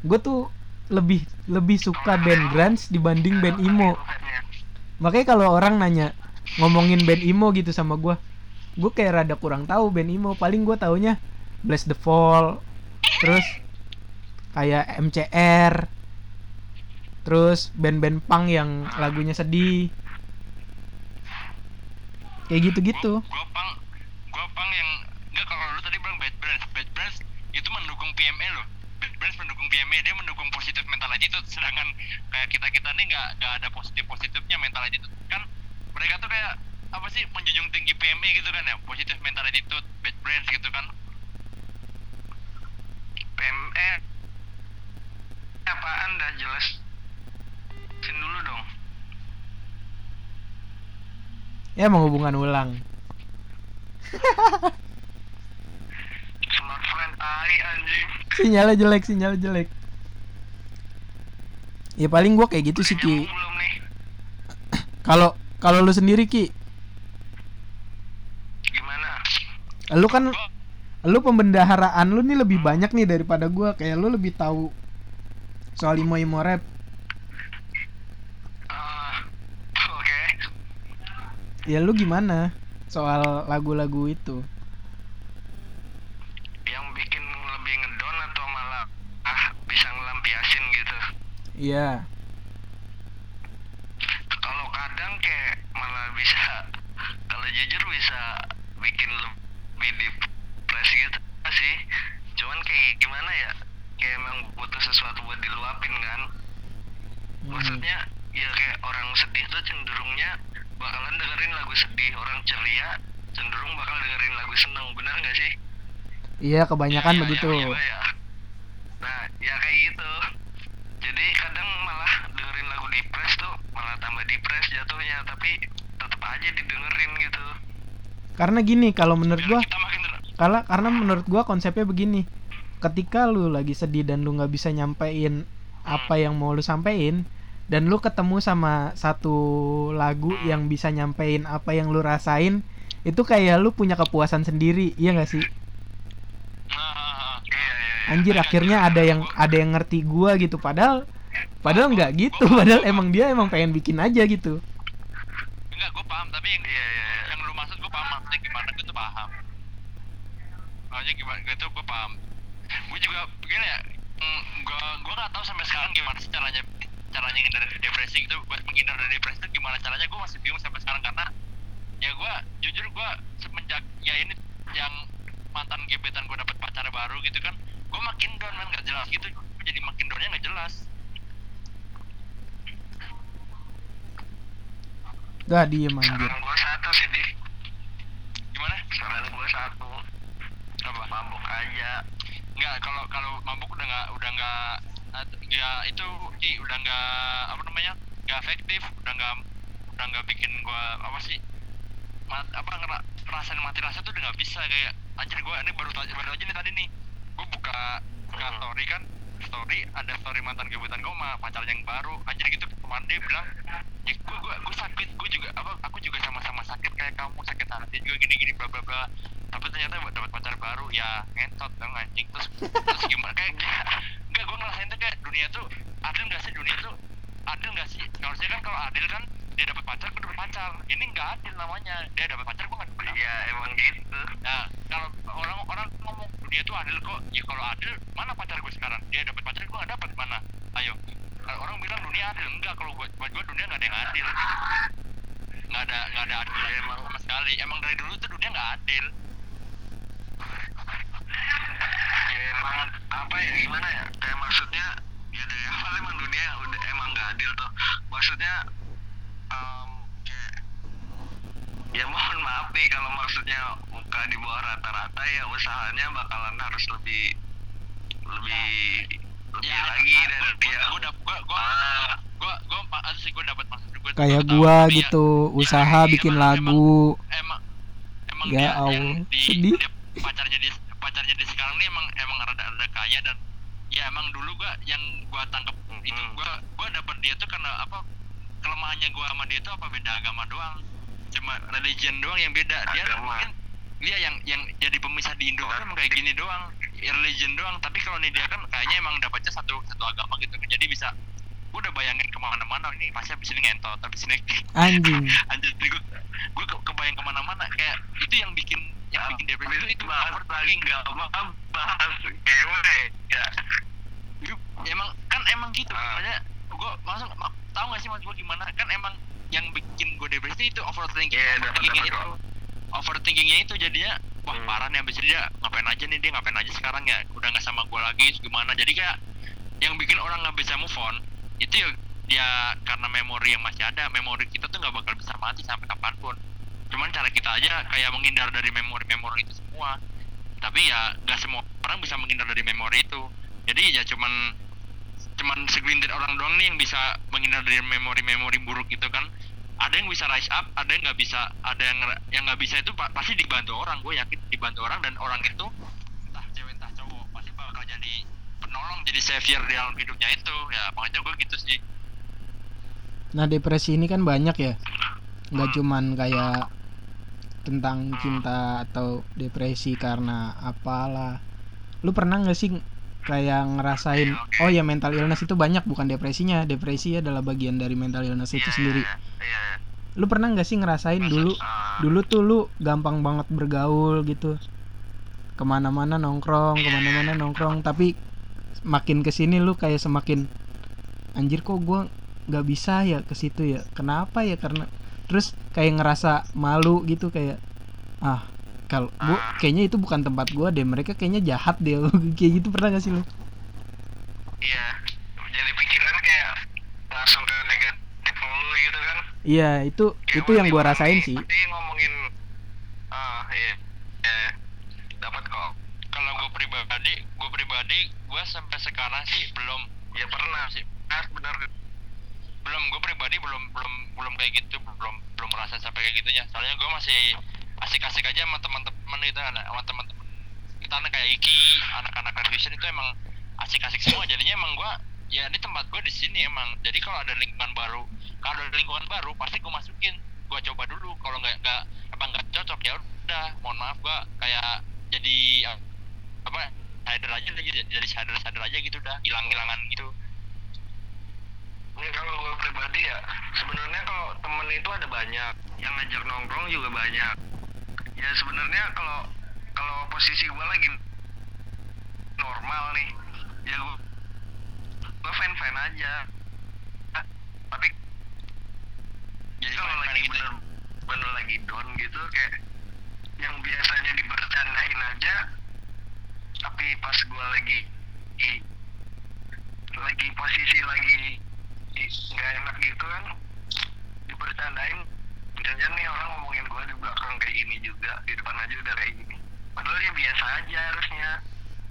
Gue tuh lebih lebih suka band grunge dibanding band emo makanya kalau orang nanya ngomongin band emo gitu sama gue gue kayak rada kurang tahu band emo. Paling gue taunya Bless the Fall terus kayak MCR terus band-band punk yang lagunya sedih. Kayak gitu-gitu. Gue punk gue punk yang enggak kalau lu tadi bilang bad brands bad brands itu mendukung PME loh dia mendukung positif mental attitude sedangkan kayak kita kita nih nggak nggak ada positif positifnya mental attitude kan mereka tuh kayak apa sih menjunjung tinggi PME gitu kan ya. Positif mental attitude bad brains gitu kan. PME apaan dah? Jelas Sin dulu dong. Ya mau hubungan ulang. <laughs> Tai anjing <laughs> Sinyalnya jelek, sinyalnya jelek. Ya paling gua kayak gitu sih Ki. <clears throat> Kalau kalau lu sendiri Ki, gimana lu kan lu pembendaharaan lu nih lebih banyak nih daripada gua. Kayak lu lebih tahu soal imo imo rap. <laughs> Oke Ya lu gimana soal lagu-lagu itu? yang bikin lebih ngedon atau malah ah bisa ngelampiasin gitu Iya. kalau kadang kayak malah bisa <laughs> kalau jujur bisa bikin lebih depresi gitu sih cuman kayak gimana ya kayak emang butuh sesuatu buat diluapin kan Hmm. maksudnya ya kayak orang sedih tuh cenderungnya bakalan dengerin lagu sedih orang ceria cenderung bakal dengerin lagu seneng bener nggak sih Iya, kebanyakan Iya, begitu. iya, iya, iya. Nah, ya kayak gitu. Jadi kadang malah dengerin lagu depres tuh malah tambah depres jatuhnya, tapi tetap aja didengerin gitu. Karena gini, kalau menurut biar gua Karena karena menurut gua konsepnya begini. Ketika lu lagi sedih dan lu nggak bisa nyampein apa yang mau lu sampein dan lu ketemu sama satu lagu yang bisa nyampein apa yang lu rasain, itu kayak lu punya kepuasan sendiri, iya gak sih? nah, Iya, iya, iya. Anjir akhirnya ada yang ada yang ngerti gua gitu. Padahal padahal nggak gitu, <laughs> padahal emang dia emang pengen bikin aja gitu. enggak gue paham. Tapi yang, Iya, iya, iya. yang lu maksud gue paham. Maksudnya gimana gue tuh paham. Maksudnya gimana gue tuh gue paham. Gue juga begini ya mm, gue gue nggak tahu sampai sekarang gimana sih caranya caranya menghindar dari depresi gitu. Buat menghindar dari depresi itu gimana caranya gue masih bingung sampai sekarang. Karena ya gue jujur gue semenjak ya ini yang mantan gebetan gue dapet pacar baru gitu kan gue makin down man nggak jelas gitu gue jadi makin downnya nggak jelas Dah diem anjir. Saran gua satu sih, Dik. gimana Saran gua satu. apa Mabuk aja. Enggak, kalau kalau mabuk udah nggak udah nggak ya itu Ki, udah nggak apa namanya nggak efektif udah nggak udah nggak bikin gua apa sih mat, apa ngera, ngerasain mati rasa tuh udah nggak bisa kayak anjir gua ini baru baru aja nih tadi nih gua buka buka Hmm. story kan story ada story mantan gebetan gua sama pacarnya yang baru anjir gitu kemarin dia bilang ya gua gua gua sakit gua juga apa aku juga sama-sama sakit kayak kamu sakit hati juga gini gini bla bla bla tapi ternyata dapat pacar baru ya ngentot dong anjing terus terus gimana kayak <laughs> enggak gue ngerasain tuh kayak dunia tuh adil nggak sih dunia tuh adil nggak sih? Harusnya kan kalau adil kan dia dapat pacar gue dapat pacar. Ini nggak adil namanya. Dia dapat pacar gue nggak dapat Iya, emang gitu. nah kalau orang orang ngomong dunia tuh adil kok. Ya kalau adil mana pacar gue sekarang? Dia dapat pacar gue nggak dapat mana? Ayo. Kalau orang bilang dunia adil enggak kalau buat buat gue dunia nggak ada yang adil. Nggak ada nggak ada adil emang sama sekali. Emang dari dulu tuh dunia nggak adil. Ya emang apa ya gimana ya? Kayak maksudnya ya emang dunia udah emang gak adil tuh. Maksudnya em, kayak ya mohon maaf nih kalau maksudnya buka di bawah rata-rata ya usahanya bakalan harus lebih lebih lebih lagi dan gue dia gue gue gue Ah. gue gue ada sih gue dapat maksud gue Kayak gua ya, gitu, usaha iya, bikin emang- lagu. emang emang Ya dia Allah, yang di, sedih. dia pacarnya di pacarnya di sekarang nih emang emang rada rada kaya dan ya emang dulu gua yang gua tangkep itu Mhm. gua gua dapet dia tuh karena apa kelemahannya gua sama dia tuh apa beda agama doang cuma religion doang yang beda dia Agama. mungkin dia yang yang jadi pemisah di Indo kan emang kayak gini doang religion doang tapi kalau nih dia kan kayaknya emang dapetnya satu satu agama gitu kan jadi bisa gua udah bayangin ke mana-mana ini pasti abis ini ngentot abis ini Anjing. anjir gue gue ke, kebayang ke mana-mana kayak itu yang bikin yang bikin depresi itu itu bahas lagi overthinking gak mau bahas gewe ya. Emang kan emang gitu Ah. makanya gue langsung tahu gak sih maksud gue gimana? Kan emang yang bikin gue depresi itu overthinking dapat, overthinkingnya itu. Overthinkingnya itu jadinya wah Hmm. parah nih abis ini dia ngapain aja nih dia ngapain aja sekarang ya? Udah nggak sama gue lagi gimana? Jadi kayak yang bikin orang nggak bisa move on itu ya, ya karena memori yang masih ada memori kita tuh nggak bakal bisa mati sampai kapan pun. Cuman cara kita aja kayak menghindar dari memori-memori itu semua. Tapi ya nggak semua orang bisa menghindar dari memori itu. Jadi ya cuman cuman segelintir orang doang nih yang bisa menghindar dari memori-memori buruk itu kan. Ada yang bisa rise up ada yang nggak bisa ada yang yang nggak bisa itu pa- pasti dibantu orang gue yakin dibantu orang dan orang itu entah cewek entah cowok pasti bakal jadi penolong jadi savior di dalam hidupnya itu. Ya makanya gue gitu sih. Nah depresi ini kan banyak ya. Nggak cuman kayak tentang cinta atau depresi karena apalah. Lu pernah nggak sih kayak ngerasain oh ya mental illness itu banyak bukan depresinya. Depresi adalah bagian dari mental illness itu Iya, sendiri. iya lu pernah nggak sih ngerasain dulu Ah, dulu tuh lu gampang banget bergaul gitu. Ke mana-mana nongkrong ke mana-mana nongkrong tapi makin ke sini lu kayak semakin anjir kok gua nggak bisa ya ke situ ya? Kenapa ya? Karena terus kayak ngerasa malu gitu kayak ah kalau gua kayaknya itu bukan tempat gua deh mereka kayaknya jahat deh. <laughs> Kayak gitu pernah gak sih lu? Iya jadi pikiran kayak langsung ke negatif mulu gitu kan. Iya itu Kayak itu yang gua gimana rasain sih. ngomongin ah iya, iya. dapat kok. Pribadi gue pribadi gue sampai sekarang sih belum Ya pernah sih. Ah, benar. belum gue pribadi belum belum belum kayak gitu belum belum merasa sampai kayak gitunya. Soalnya gue masih asik-asik aja sama teman-teman gitu kan sama teman-teman kita anak kayak Iki anak-anak revision itu emang asik-asik semua. Jadinya emang gue ya ini tempat gue di sini emang. Jadi kalau ada lingkungan baru kalau ada lingkungan baru pasti gue masukin. Gue coba dulu. Kalau nggak nggak emang nggak cocok ya udah. Mohon maaf gue kayak jadi apa sadar aja lagi jadi sadar sadar aja gitu udah hilang hilangan gitu Ini kalau gue pribadi ya, sebenarnya kalau temen itu ada banyak, yang ngajak nongkrong juga banyak. Ya sebenarnya kalau kalau posisi gue lagi normal nih, ya gue gue fan fan aja. Ah, Tapi jadi kalau lagi gitu bener bener lagi down gitu kayak yang biasanya dibercandain aja, tapi pas gue lagi i- lagi posisi lagi nggak enak gitu kan dibercandain jangan nih orang ngomongin gue di belakang kayak gini juga di depan aja udah kayak gini. Padahal ya biasa aja harusnya.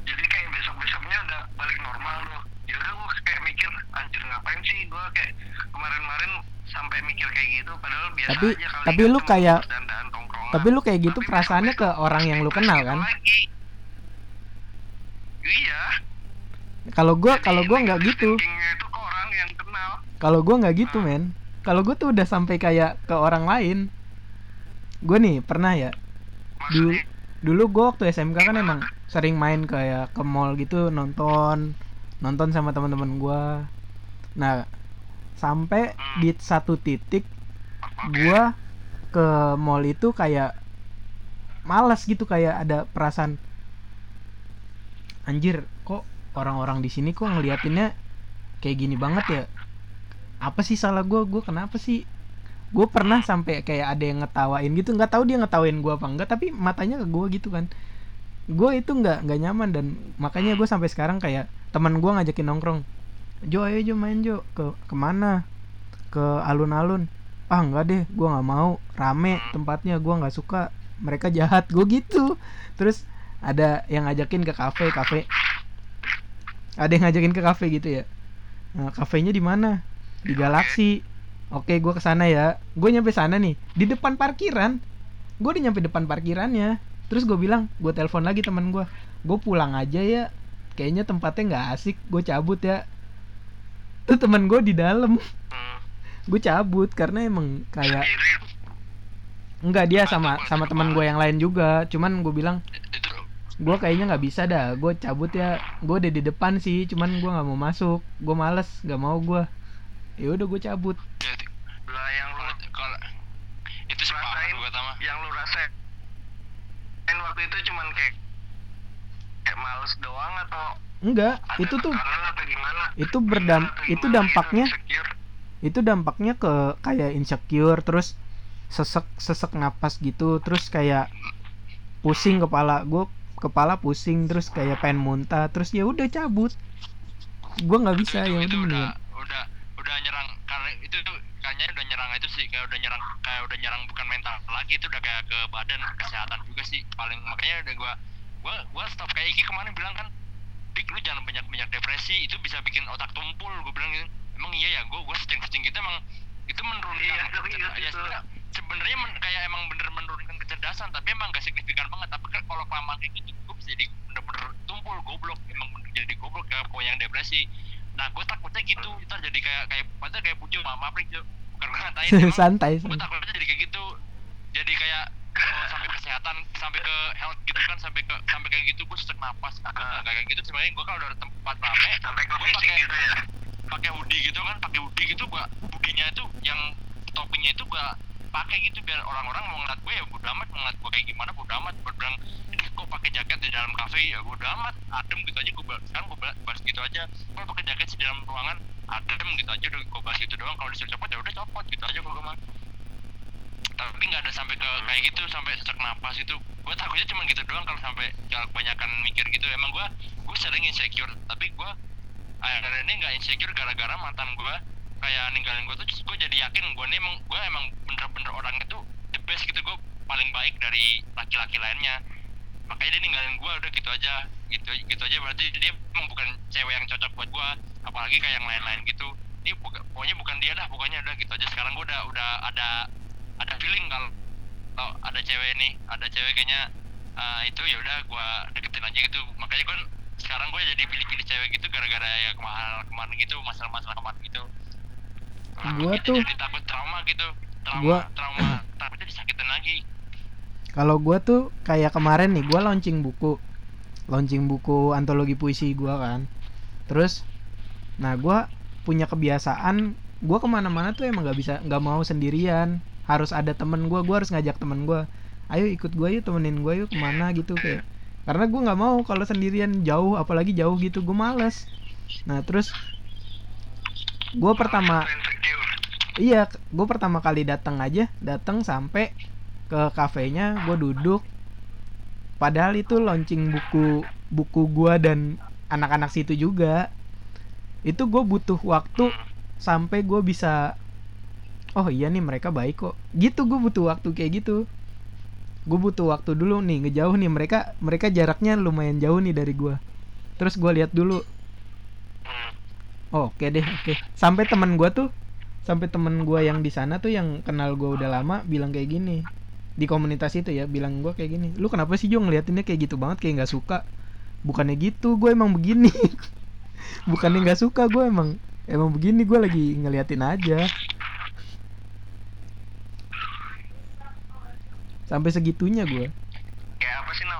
Jadi kayak besok besoknya udah balik normal tuh. Ya udah gue kayak mikir anjir ngapain sih gue kayak kemarin-kemarin sampai mikir kayak gitu padahal biasa Tapi- aja kali tapi kan lu kayak- tapi lu kayak gitu Tapi perasaannya ke orang yang lu kenal gitu kan? lagi. Iya. Kalau gua Jadi kalau gua nggak gitu. thinkingnya itu ke orang yang kenal. Kalau gua nggak gitu men. Kalau gua tuh udah sampai kayak ke orang lain. Gue nih pernah ya. Dulu dulu gue waktu SMK kan emang sering main kayak ke mall gitu nonton. Nonton sama teman-teman gua. Nah sampai di satu titik gua ke mall itu kayak malas gitu kayak ada perasaan anjir kok orang-orang di sini kok ngeliatinnya kayak gini banget ya? Apa sih salah gua? Gua kenapa sih? Gue pernah sampai kayak ada yang ngetawain gitu. Nggak tahu dia ngetawain gua apa enggak tapi matanya ke gua gitu kan. Gue itu nggak nggak nyaman dan makanya gue sampai sekarang kayak teman gua ngajakin nongkrong. Jo ayo Jo main Jo. Ke ke mana? Ke alun-alun. Ah enggak deh gua nggak mau. Rame tempatnya gua nggak suka. Mereka jahat gue gitu. Terus ada yang ngajakin ke kafe kafe. Ada yang ngajakin ke kafe gitu ya. Nah, kafenya di mana? Di galaksi oke gue ke sana ya. Gue nyampe sana nih di depan parkiran. Gue udah nyampe depan parkirannya. Terus gue bilang gue telepon lagi teman gue gue pulang aja ya. Kayaknya tempatnya nggak asik gue cabut ya. Tuh teman gue di dalam. Gue cabut karena emang kayak enggak dia sama sama teman gue yang lain juga. Cuman gue bilang itu gue kayaknya nggak bisa dah. Gue cabut ya. Gue udah di depan sih cuman gue nggak mau masuk. Gue males nggak mau gue ya udah gue cabut. Lah yang lu kalau itu rasain gue yang lu rasain? Waktu itu cuman kayak kayak males doang atau enggak ada itu tuh tekanan atau gimana? itu berdam itu dampaknya gitu, insecure? itu dampaknya ke kayak insecure terus sesek sesek napas gitu terus kayak pusing kepala. Gue kepala pusing terus kayak pengen muntah terus ya udah cabut. Gue nggak itu, bisa itu udah mendingan udah udah nyerang karena itu tuh kayaknya udah nyerang itu sih kayak udah nyerang kayak udah nyerang bukan mental lagi itu udah kayak ke badan kesehatan juga sih paling makanya udah gua gua gua stop kayak Iki kemarin bilang kan dik lu jangan banyak banyak depresi itu bisa bikin otak tumpul gua bilang gitu. Emang iya ya gua gua sering sering gitu emang itu menurunkan Iya, kecer- serius ya, itu. Sebenarnya kayak emang bener menurunkan kecerdasan tapi emang gak signifikan banget. Tapi kan kalau kelamaan kayak gitu gua bisa jadi bener-bener tumpul goblok. Emang bener jadi goblok kayak yang depresi. Nah gue takutnya gitu. Ntar jadi kayak kayak padahal kayak pujo maaf maaf bukan gue <laughs> ngatain santai gue takutnya jadi kayak gitu. Jadi kayak oh, sampai kesehatan sampai ke health gitu kan sampai ke sampai kayak gitu gue sesak napas. Gitu. nah, kayak gitu sebenarnya. Gue kalau udah tempat rame sampai ke gue pakai gitu ya. pakai hoodie gitu kan pakai hoodie gitu gua hoodie-nya itu yang topinya itu gua pakai gitu biar orang-orang mau ngeliat gue ya bodo amat mau ngeliat gue kayak gimana bodo amat. Gue bilang ini kok pakai jaket di dalam kafe? Ya bodo amat adem gitu aja gue sekarang gue bahas gitu aja. Kalau pakai jaket di dalam ruangan? Adem gitu aja udah gue bahas gitu doang. Kalau disuruh copot ya udah copot gitu aja gue mah. Tapi nggak ada sampai ke kayak gitu sampai sesak napas itu. Gue takutnya cuma gitu doang kalau sampai jangan kebanyakan mikir gitu. Emang gue gue sering insecure tapi gue akhir ini nggak insecure gara-gara mantan gue kayak ninggalin gue tuh gue jadi yakin gue nih emang gue emang bener-bener orangnya tuh the best gitu. Gue paling baik dari laki-laki lainnya. Makanya dia ninggalin gue udah gitu aja. Gitu gitu aja berarti dia emang bukan cewek yang cocok buat gue apalagi kayak yang lain-lain gitu. Dia buka, pokoknya bukan dia dah pokoknya udah gitu aja. Sekarang gue udah udah ada ada feeling kalau kalau ada cewek nih ada cewek kayaknya ah, itu ya udah gue deketin aja gitu. Makanya gue sekarang gue jadi pilih-pilih cewek gitu gara-gara ya kemarin kemarin gitu masalah-masalah kemarin gitu Gua tuh- jadi takut trauma gitu trauma Gua- trauma takutnya disakitin lagi Kalau gue tuh kayak kemarin nih, gue launching buku, launching buku antologi puisi gue kan. Terus, nah gue punya kebiasaan, gue ke mana-mana tuh emang nggak bisa, nggak mau sendirian. Harus ada temen gue, gue harus ngajak temen gue. Ayo ikut gue yuk, temenin gue yuk ke mana gitu kayak. Karena gue nggak mau kalau sendirian jauh, apalagi jauh gitu, gue males. Nah terus, gue pertama Iya, gue pertama kali datang aja, datang sampai ke kafenya, gue duduk. Padahal itu launching buku buku gue dan anak-anak situ juga. Itu gue butuh waktu sampai gue bisa. Oh iya nih mereka baik kok. Gitu gue butuh waktu kayak gitu. Gue butuh waktu dulu nih ngejauh nih mereka mereka jaraknya lumayan jauh nih dari gue. Terus gue lihat dulu. Oh, oke deh, oke. Sampai teman gua tuh, sampai temen gua yang di sana tuh yang kenal gua udah lama bilang kayak gini di komunitas itu ya, bilang gua kayak gini. Lu kenapa sih Jo ngeliatinnya kayak gitu banget, kayak nggak suka? Bukannya gitu, gue emang begini. <laughs> Bukannya nggak suka, gue emang emang begini. Gue lagi ngeliatin aja. Sampai segitunya gue. kayak apa sih no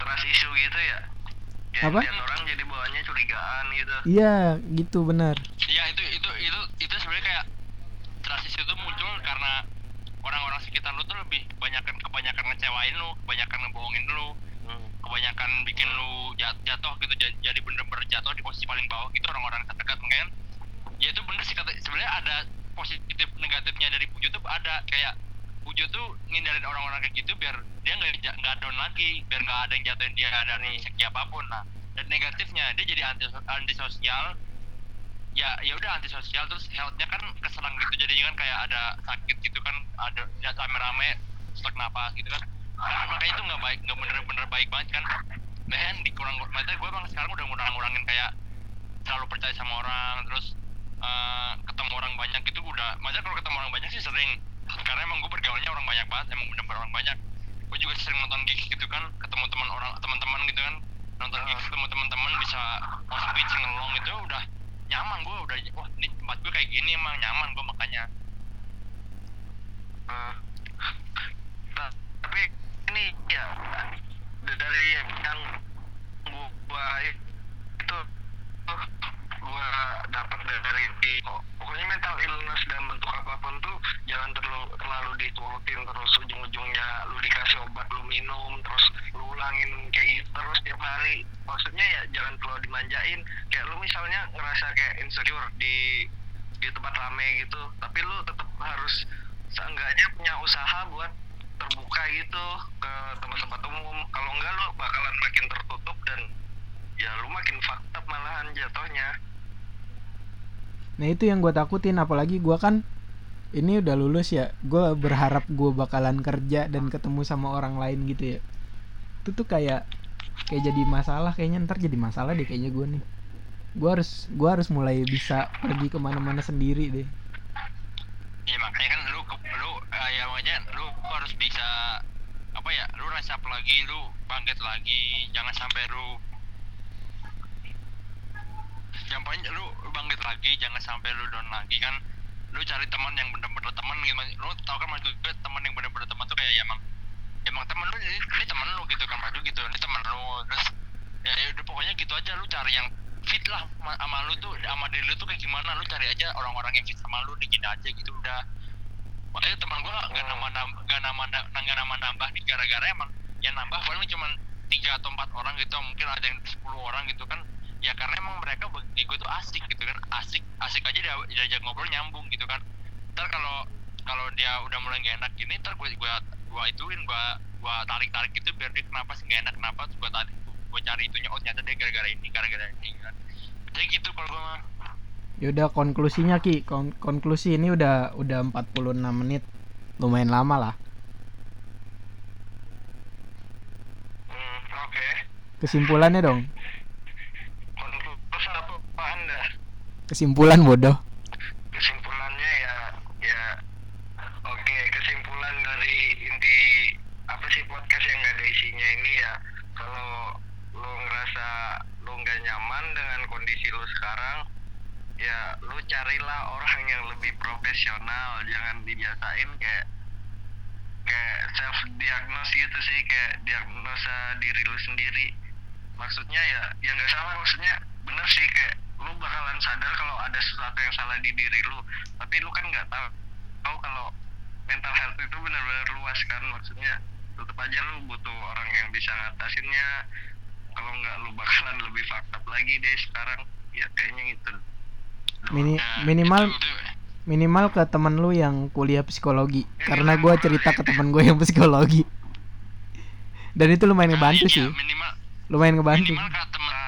trust issue gitu ya Apa? orang jadi bawaannya curigaan gitu Iya, gitu benar. Iya itu itu itu itu sebenarnya kayak transisi itu muncul karena orang-orang sekitar lu tuh lebih kebanyakan kebanyakan ngecewain lu, kebanyakan ngebohongin lu, kebanyakan bikin lu jat- jatuh gitu ja- jadi bener-bener jatuh di posisi paling bawah gitu orang-orang terdekat mungkin. Ya itu bener sih kata sebenarnya ada positif negatifnya dari Pujo tuh ada kayak Pujo tuh ngindarin orang-orang kayak gitu biar dia nggak nggak down lagi, biar nggak ada yang jatuhin dia dari segi apa pun. Nah, dan negatifnya dia jadi anti antisosial. Ya ya udah antisosial terus healthnya kan keserang gitu jadinya kan kayak ada sakit gitu kan ada ya rame-rame sesak napas gitu kan. Kan makanya itu nggak baik nggak bener-bener baik banget kan. Men dikurang makanya gue emang sekarang udah ngurang-ngurangin kayak terlalu percaya sama orang terus eh, ketemu orang banyak gitu udah. Makanya kalau ketemu orang banyak sih sering karena emang gue bergaulnya orang banyak banget emang bener-bener orang banyak. Gue juga sering nonton gigs gitu kan ketemu teman orang teman-teman gitu kan nonton gigs ketemu teman-teman bisa mosh pit ngelong gitu udah nyaman gue udah wah ini tempat gue kayak gini emang nyaman gue makanya. Ta- tapi ini ya dari yang gua itu gua dapat dari oh, pokoknya mental illness dan bentuk apa pun tuh jangan terlalu terlalu diturutin terus. Ujung-ujungnya lu dikasih obat lu minum terus lu ulangin kayak gitu terus tiap hari. Maksudnya ya jangan terlalu dimanjain. Kayak lu misalnya ngerasa kayak insecure di di tempat rame gitu tapi lu tetap harus seenggaknya punya usaha buat terbuka gitu ke tempat-tempat umum. Kalau enggak lu bakalan makin tertutup dan ya lu makin fakta malahan jatuhnya Nah itu yang gue takutin apalagi gue kan ini udah lulus ya gue berharap gue bakalan kerja dan ketemu sama orang lain gitu ya. Itu tuh kayak kayak jadi masalah kayaknya ntar jadi masalah deh kayaknya gue nih. Gue harus gue harus mulai bisa pergi ke mana-mana sendiri deh. Ya makanya kan lu lu eh, ya makanya lu harus bisa apa ya lu rasa lagi lu bangkit lagi jangan sampai lu jangan lu bangkit lagi jangan sampai lu down lagi kan. Lu cari teman yang bener-bener teman gitu. Lu tau kan maksud gue teman yang bener-bener teman tuh kayak ya emang emang temen lu ini, ini temen lu gitu kan maksud gitu. Ini temen lu terus ya, ya udah pokoknya gitu aja. Lu cari yang fit lah sama, lu tuh sama diri lu tuh kayak gimana. Lu cari aja orang-orang yang fit sama lu deh gini aja gitu udah. Makanya teman gua nggak nama nggak nama nggak nama nambah nih gara-gara emang yang nambah paling cuma tiga atau empat orang gitu mungkin ada yang 10 orang gitu kan ya karena emang mereka bagi gue tuh asik gitu kan. Asik asik aja dia diajak ngobrol nyambung gitu kan. Ntar kalau kalau dia udah mulai gak enak gini ntar gue gue gue ituin gue gue tarik tarik gitu biar dia kenapa sih gak enak kenapa terus gue tarik gue cari itunya. Oh ternyata dia gara-gara ini gara-gara ini kan. Jadi gitu kalau gue mah. Ya udah konklusinya ki. Kon- konklusi ini udah udah 46 menit. Lumayan lama lah. Hmm, oke. Kesimpulannya dong konklusi apa apa anda kesimpulan bodoh. Kesimpulannya ya ya oke kesimpulan dari inti apa sih podcast yang gak ada isinya ini ya kalau lu ngerasa lu nggak nyaman dengan kondisi lu sekarang ya lu carilah orang yang lebih profesional jangan dibiasain kayak kayak self diagnose gitu sih kayak diagnosa diri lu sendiri. Maksudnya ya ya nggak salah maksudnya bener sih kayak lu bakalan sadar kalau ada sesuatu yang salah di diri lu. Tapi lu kan nggak tahu tahu kalau mental health itu benar-benar luas kan. Maksudnya tetap aja lu butuh orang yang bisa ngatasinnya. Kalau nggak lu bakalan lebih fakta lagi deh sekarang. Ya kayaknya gitu. Mini- Nah, minimal itu- itu- minimal ke temen lu yang kuliah psikologi. Karena gue cerita ke temen gue yang psikologi. Dan itu lumayan nah, ngebantu iya, sih. minimal. Lumayan ngebantu. Minimal ke kalau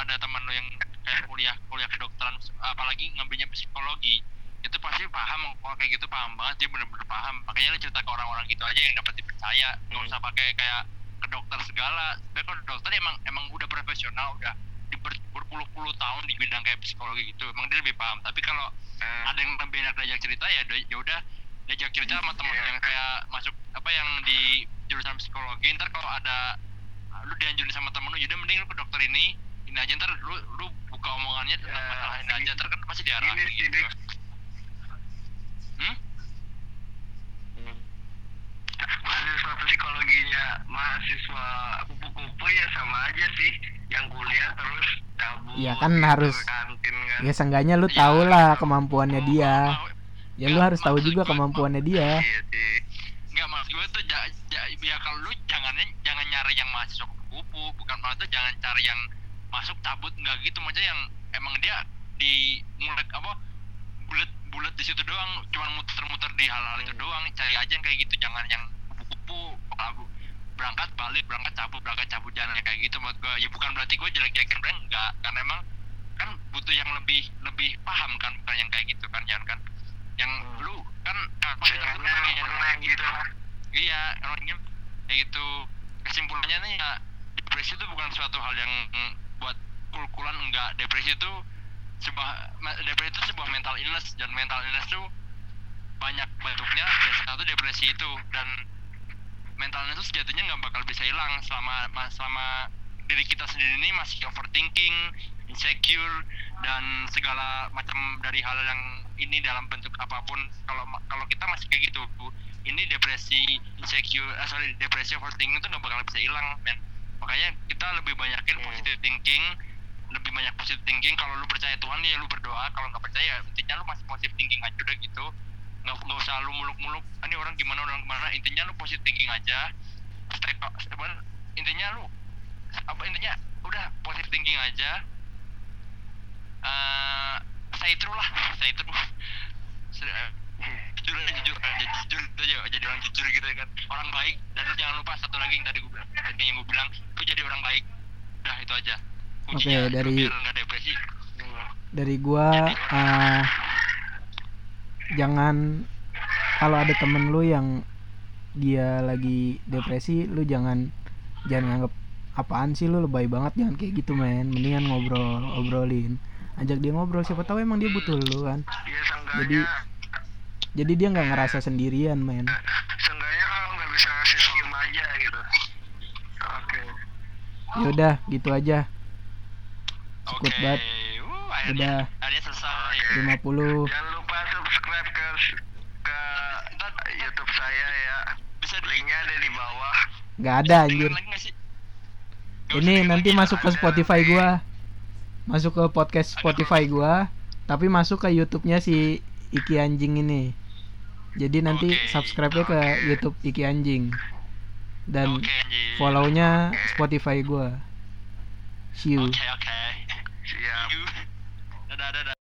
ada teman lo yang kayak kuliah kuliah kedokteran apalagi ngambilnya psikologi itu pasti paham kalau kayak gitu paham banget dia bener-bener paham. Makanya lo cerita ke orang-orang gitu aja yang dapat dipercaya. Nggak usah pakai kayak ke dokter segala. Tapi kalau dokter emang emang udah profesional udah di ber- berpuluh-puluh tahun di bidang kayak psikologi gitu emang dia lebih paham. Tapi kalau Eh, ada yang lebih enak diajak cerita ya ya udah diajak cerita sama teman Iya. yang kayak masuk apa yang di jurusan psikologi. Ntar kalau ada lu dianjurin sama temen lu jadi mending lu ke dokter ini ini aja ntar lu lu buka omongannya tentang Ya, masalah ini aja ntar kan pasti ini diarahin sih gitu. Dik. hmm? mahasiswa psikologinya mahasiswa kupu-kupu ya sama aja sih yang kuliah terus cabut Iya kan gitu harus- kantin kan. Ya seenggaknya lu Ya, tau lah kemampuannya dia. Mau- ya lu nggak, harus tahu juga kemampuannya dia. Iya sih. Enggak maksud gue tuh ja, ja, ya kalau lu jangan jangan nyari yang mahasiswa kupu bukan maksudnya jangan cari yang masuk cabut enggak gitu. Maksudnya yang emang dia di mulai apa bulat bulat di situ doang. Cuma muter-muter di hal-hal itu doang. Cari aja yang kayak gitu. Jangan yang kupu-kupu berangkat balik berangkat cabut berangkat cabut jangan yang kayak gitu menurut gue ya bukan berarti gue jelek-jelekin brand enggak. Karena emang kan butuh yang lebih lebih paham kan bukan yang kayak gitu kan jangan kan. Yang lu kan jangan pengen yang pernah gitu. Iya orangnya kayak gitu. Kesimpulannya nih ya depresi itu bukan suatu hal yang mm, buat kul-kulan enggak. Depresi itu sebuah depresi itu sebuah mental illness. Dan mental illness itu banyak bentuknya. Dan satu depresi itu. Dan mental illness itu sejatinya nggak bakal bisa hilang selama ma- selama diri kita sendiri ini masih overthinking insecure dan segala macam dari hal yang ini dalam bentuk apa pun. Kalau kalau kita masih kayak gitu ini depresi insecure eh, sorry depresi overthinking itu nggak bakal bisa hilang men. Makanya banyakin Hmm. positive thinking lebih banyak positive thinking. Kalau lu percaya Tuhan ya lu berdoa. Kalau nggak percaya intinya lu masih positive thinking aja udah gitu. Nggak nggak usah lu muluk-muluk "Ah, ini orang gimana orang gimana. Intinya lu positive thinking aja. Stay intinya lu apa intinya? Udah positive thinking aja. Eh saya true lah saya true. Ser- eh, jujur aja jujur aja jujur itu aja jadi orang jujur gitu ya kan. Orang baik dan lu jangan lupa satu lagi yang tadi gue bilang tadi yang gue bilang lu jadi orang baik itu aja. Oke, Kuncinya dari- dari gua ah, jangan kalau ada temen lu yang dia lagi depresi lu jangan jangan nganggep apaan sih lu lebay banget jangan kayak gitu men. Mendingan ngobrol obrolin. Ajak dia ngobrol siapa tahu emang dia butuh lu kan. Ya seenggaknya. Jadi- jadi dia nggak ngerasa sendirian men seenggaknya kalau nggak bisa ngasih senyum aja gitu oke yaudah gitu aja. Oke Sekut banget. uh, udah. akhirnya selesai. 50 jangan lupa subscribe ke ke YouTube saya ya. Bisa linknya ada di bawah. Nggak ada anjir. ini nanti masuk ke ada. Spotify gua. Masuk ke podcast Spotify gua tapi masuk ke YouTube-nya si Iki Anjing ini. Jadi nanti subscribe-nya ke. YouTube Iki Anjing dan anjir follow-nya Spotify gua. See you. Oke oke. Siap You. dadah dadah